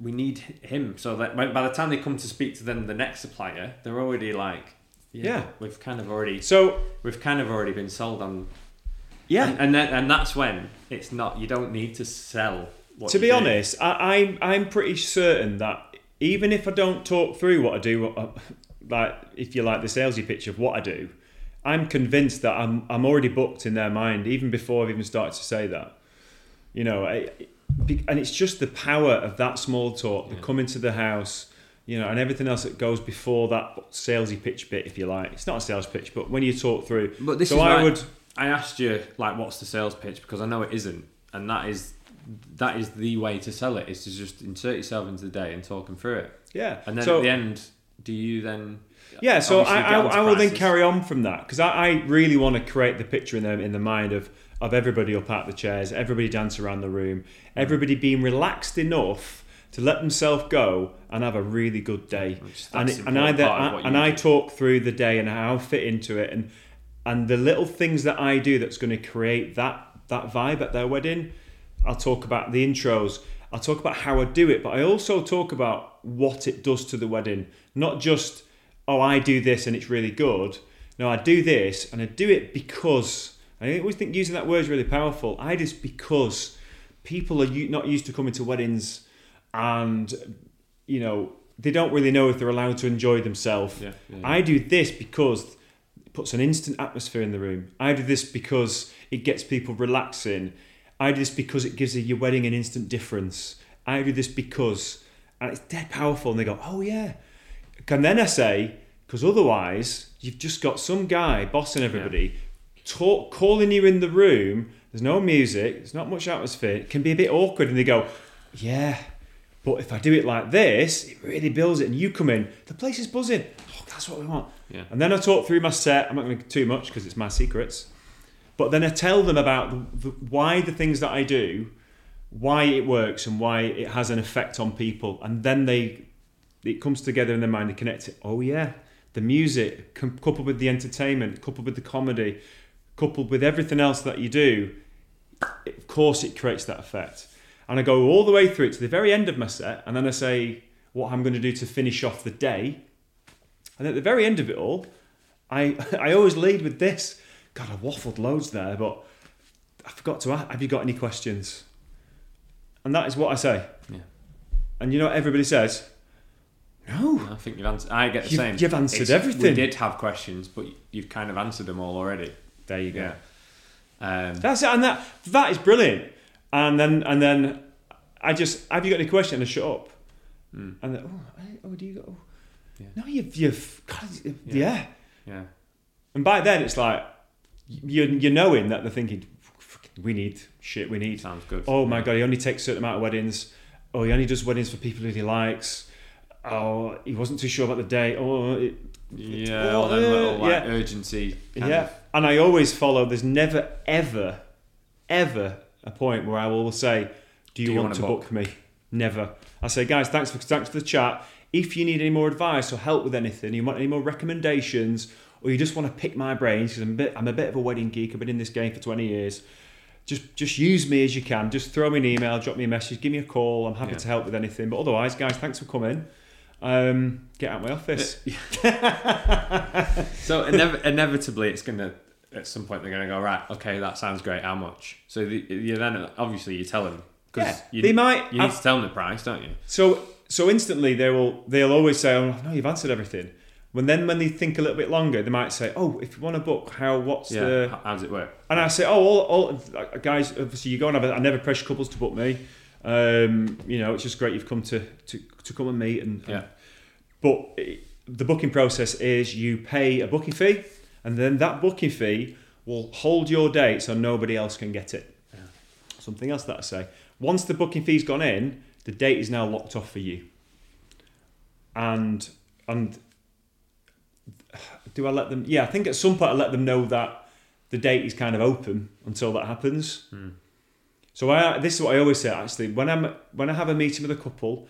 We need him so that by by the time they come to speak to them, the next supplier, they're already like, Yeah. we've kind of already So, we've kind of already been sold on yeah, and and, then, and that's when it's not you don't need to sell what to be do. honest, I, I'm I'm pretty certain that even if I don't talk through what I do, uh, like if you like the salesy pitch of what I do, I'm convinced that I'm I'm already booked in their mind even before I've even started to say that. You know, I, and it's just the power of that small talk, the Yeah. coming to the house, you know, and everything else that goes before that salesy pitch bit, if you like. It's not a sales pitch, but when you talk through. but this so is I why would. I asked you like what's the sales pitch? Because I know it isn't. And that is that is the way to sell it is to just insert yourself into the day and talk them through it. Yeah. and then so, at the end do you then Yeah, so I, I, I will then carry on from that because I, I really want to create the picture in the in the mind of of everybody up at the chairs, everybody dance around the room, mm. everybody being relaxed enough to let themselves go and have a really good day. Which And and I important then, part of what and I talk through the day and how I fit into it and and the little things that I do that's going to create that that vibe at their wedding. I'll talk about the intros. I'll talk about how I do it, but I also talk about what it does to the wedding. Not just, oh, I do this and it's really good. No, I do this and I do it because. I always think using that word is really powerful. I just because people are not used to coming to weddings and, you know, they don't really know if they're allowed to enjoy themselves. Yeah, yeah, yeah. I do this because puts an instant atmosphere in the room. I do this because it gets people relaxing. I do this because it gives your wedding an instant difference. I do this because, and it's dead powerful. And they go, oh yeah. And then I say, because otherwise you've just got some guy bossing everybody, talk, calling you in the room. There's no music. There's not much atmosphere. It can be a bit awkward. And they go, yeah. But if I do it like this, it really builds it. And you come in, the place is buzzing. That's what we want. Yeah. And then I talk through my set. I'm not going to too much because it's my secrets. But then I tell them about the, the, why the things that I do, why it works, and why it has an effect on people. And then they, it comes together in their mind. They connect it. Oh yeah, the music com- coupled with the entertainment, coupled with the comedy, coupled with everything else that you do. Of course, it creates that effect. And I go all the way through it to the very end of my set, and then I say what I'm going to do to finish off the day. And at the very end of it all, I I always lead with this. God, I waffled loads there, but I forgot to ask, have you got any questions? And that is what I say. Yeah. And you know what everybody says? No. I think you've answered. I get the You've- same. you've answered We everything. did have questions, but you've kind of answered them all already. There you go. Yeah. Um, That's it, and that that is brilliant. And then and then I just have you got any question? And I shut up. And then, oh, oh, do you go? Yeah. No, you've you've God, yeah. yeah. And by then it's like you you're knowing that they're thinking we need shit. We need. Sounds good. Oh my god, he only takes a certain amount of weddings. Oh, he only does weddings for people that he likes. Oh, he wasn't too sure about the date. Oh, it, Yeah, all them little like Yeah. urgency. yeah. of- And I always follow. There's never ever ever a point where I will say, "Do you, you want wanna to book?" book? me?" Never. I say, guys, thanks for thanks for the chat. If you need any more advice or help with anything, you want any more recommendations, or you just want to pick my brains because I'm a bit I'm a bit of a wedding geek. I've been in this game for 20 years. Just just use me as you can. Just throw me an email, drop me a message, give me a call. I'm happy Yeah. to help with anything. But otherwise, guys, thanks for coming. Um, get out of my office. So inev- inevitably, it's gonna at some point they're gonna go right. Okay, that sounds great. How much? So the, you then obviously you tell them because Yeah, you, they might You need have- to tell them the price, don't you? So so instantly they will they'll always say, "Oh no, you've answered everything." When then when they think a little bit longer, they might say, "Oh, if you want a book, how what's Yeah. the?" How, does it work? And I say, "Oh, all, all uh, guys, obviously you go and have a, I never pressure couples to book me. Um, you know, it's just great you've come to to, to come and meet and, and Yeah. but it- the booking process is you pay a booking fee, and then that booking fee will hold your date so nobody else can get it. Something else that I say. Once the booking fee's gone in, the date is now locked off for you. And and do I let them? Yeah, I think at some point I let them know that the date is kind of open until that happens. Hmm. So I this is what I always say actually when I'm when I have a meeting with a couple,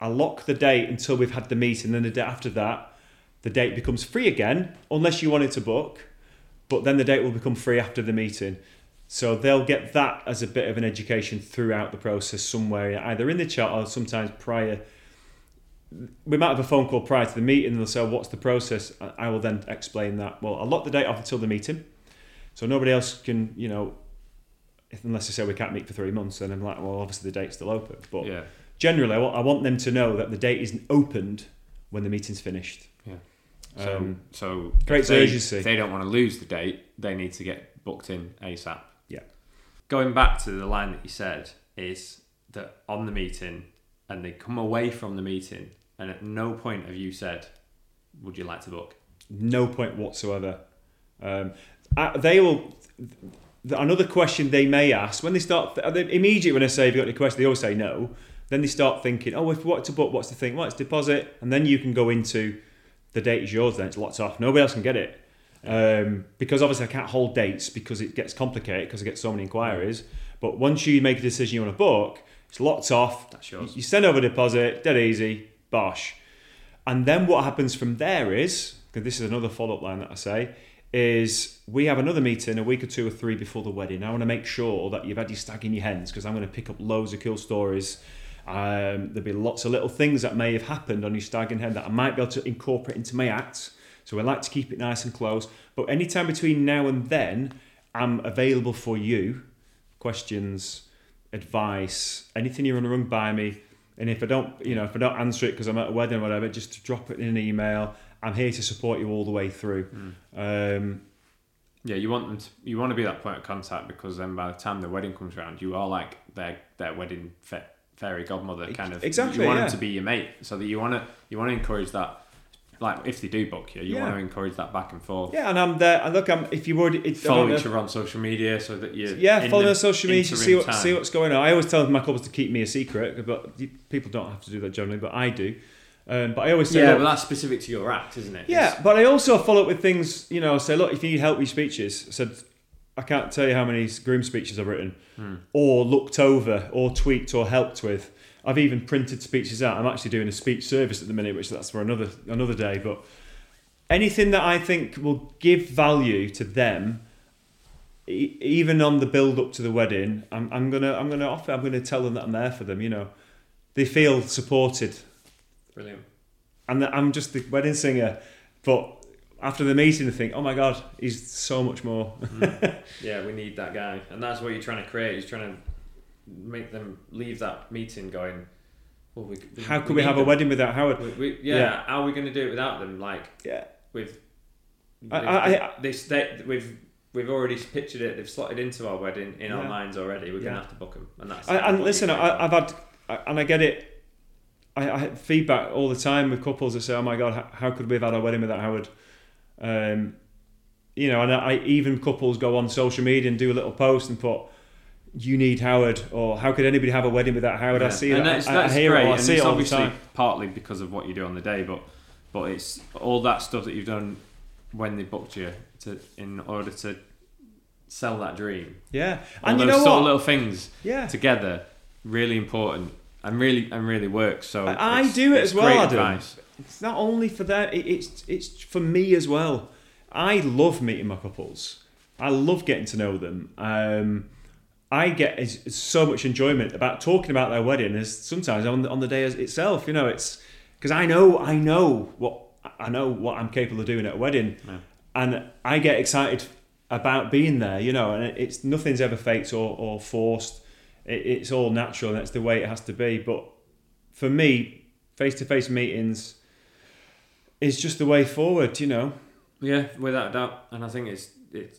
I lock the date until we've had the meeting. Then the day after that, the date becomes free again, unless you wanted to book. But then the date will become free after the meeting. So they'll get that as a bit of an education throughout the process somewhere, either in the chat or sometimes prior. We might have a phone call prior to the meeting. They'll say, "Oh, "What's the process?" I I will then explain that. Well, I'll lock the date off until the meeting, so nobody else can, you know, unless they say we can't meet for three months. Then I'm like, well, obviously the date's still open. But Yeah. generally, I want, I want them to know that the date isn't opened when the meeting's finished. Yeah. So Um, so they, urgency. If they don't want to lose the date, they need to get booked in ASAP. Going back to the line that you said is that on the meeting, and they come away from the meeting, and at no point have you said, "Would you like to book?" No point whatsoever. Um, they will. th- Another question they may ask when they start immediately when I say have you got any questions, they always say no. Then they start thinking, oh, if we want to book, what's the thing? What's deposit? And then you can go into the date is yours. Then it's locked off. Nobody else can get it um, because obviously I can't hold dates because it gets complicated because I get so many inquiries. But once you make a decision you want to book, it's locked off. That's yours. You send over a deposit, dead easy, bosh. And then what happens from there is, because this is another follow up line that I say, is we have another meeting a week or two or three before the wedding. I want to make sure that you've had your stag in your hens because I'm going to pick up loads of cool stories. Um, there'll be lots of little things that may have happened on your stag and hen that I might be able to incorporate into my act. So I like to keep it nice and close. But anytime between now and then, I'm available for you. Questions, advice, anything you want to run by me. And if I don't, you know, if I don't answer it because I'm at a wedding or whatever, just drop it in an email. I'm here to support you all the way through. Um, Yeah, you want them to, you want to be that point of contact because then by the time the wedding comes around, you are like their their wedding fa- fairy godmother kind of. exactly, You want yeah. them to be your mate, so that you want to you want to encourage that. Like if they do book you, you Yeah. want to encourage that back and forth. Yeah, and I'm there. And look, I'm if you would it, I Follow each other on social media so that you Yeah, follow me on social media, see what, see what's going on. I always tell my couples to keep me a secret, but people don't have to do that generally, but I do. Um, but I always say, Yeah, look, but that's specific to your act, isn't it? yeah, It's- but I also follow up with things, you know, say, look, if you need help with speeches, I said, I can't tell you how many groom speeches I've written, Hmm. or looked over, or tweaked, or helped with. I've even printed speeches out. I'm actually doing a speech service at the minute, which that's for another another day. But anything that I think will give value to them, e- even on the build up to the wedding, I'm, I'm gonna I'm gonna offer. I'm gonna tell them that I'm there for them. You know, they feel supported Brilliant. and that I'm just the wedding singer. But after the meeting, I think, oh my god, he's so much more. Mm. Yeah, we need that guy, and that's what you're trying to create. You're trying to make them leave that meeting going. Well, we, we, How could we need have a wedding without Howard? We, we, yeah, Yeah. how are we going to do it without them? Like Yeah, with, I- they've- I- I- they, they, we've we've already pictured it. They've slotted into our wedding in our minds already. We're Yeah. going to have to book them, and that's. I, and listen. I, I've had, and I get it. I, I had feedback all the time with couples that say, "Oh my god, how, how could we have had our wedding without Howard?" Um, you know, and I, even couples go on social media and do a little post and put, "You need Howard," or "How could anybody have a wedding without Howard?" I see and that. that's, I, that's I hear great. it. I see it obviously partly because of what you do on the day, but but it's all that stuff that you've done when they booked you to in order to sell that dream. Yeah, All and you those know sort what? of little things yeah, together, really important and really and really works. So I- I do it as well, Adam. advice. it's not only for that; It, it's it's for me as well. I love meeting my couples. I love getting to know them. Um, I get is- is so much enjoyment about talking about their wedding as sometimes on the, on the day as itself. You know, it's because I know I know what I know what I'm capable of doing at a wedding, Yeah. and I get excited about being there. You know, and it's nothing's ever faked or, or forced. It, it's all natural, and that's the way it has to be. But for me, face to face meetings is just the way forward. You know. Yeah, without a doubt, and I think it's it's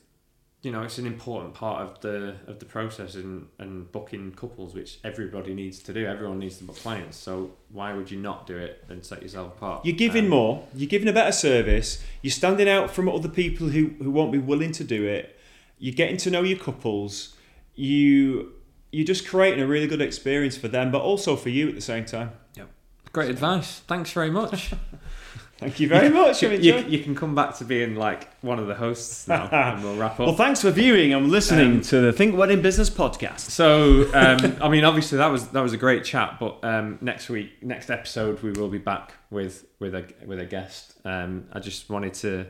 you know it's an important part of the of the process and and booking couples, which everybody needs to do. Everyone needs to book clients, so why would you not do it and set yourself apart? You're giving Um, more. You're giving a better service. You're standing out from other people who, who won't be willing to do it. You're getting to know your couples. You you're just creating a really good experience for them, but also for you at the same time. Yep. Great advice. Thanks very much. Thank you very much. you, you, you can come back to being like one of the hosts now, and we'll wrap up. Well, thanks for viewing and listening Um, to the Think Wedding Business podcast. So, um, I mean, obviously that was that was a great chat. But um, next week, next episode, we will be back with with a with a guest. Um, I just wanted to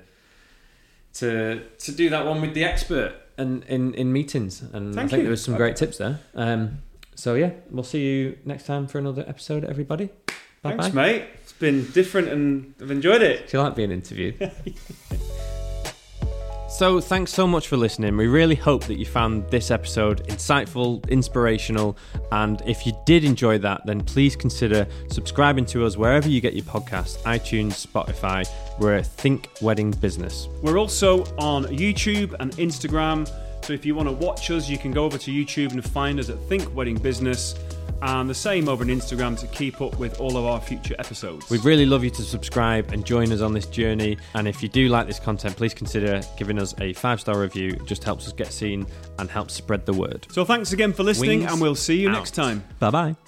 to to do that one with the expert and in in meetings, and I think you. there was some great tips there. Um, so yeah, we'll see you next time for another episode, everybody. Bye Thanks, mate. It's been different and I've enjoyed it. Do you like being interviewed? So, thanks so much for listening. We really hope that you found this episode insightful, inspirational, and if you did enjoy that, then please consider subscribing to us wherever you get your podcasts iTunes, Spotify. We're a Think Wedding Business. We're also on YouTube and Instagram. So if you want to watch us, you can go over to YouTube and find us at Think Wedding Business. And the same over on Instagram to keep up with all of our future episodes. We'd really love you to subscribe and join us on this journey. And if you do like this content, please consider giving us a five star review. It just helps us get seen and helps spread the word. so thanks again for listening, Wings and we'll see you out. next time. Bye bye.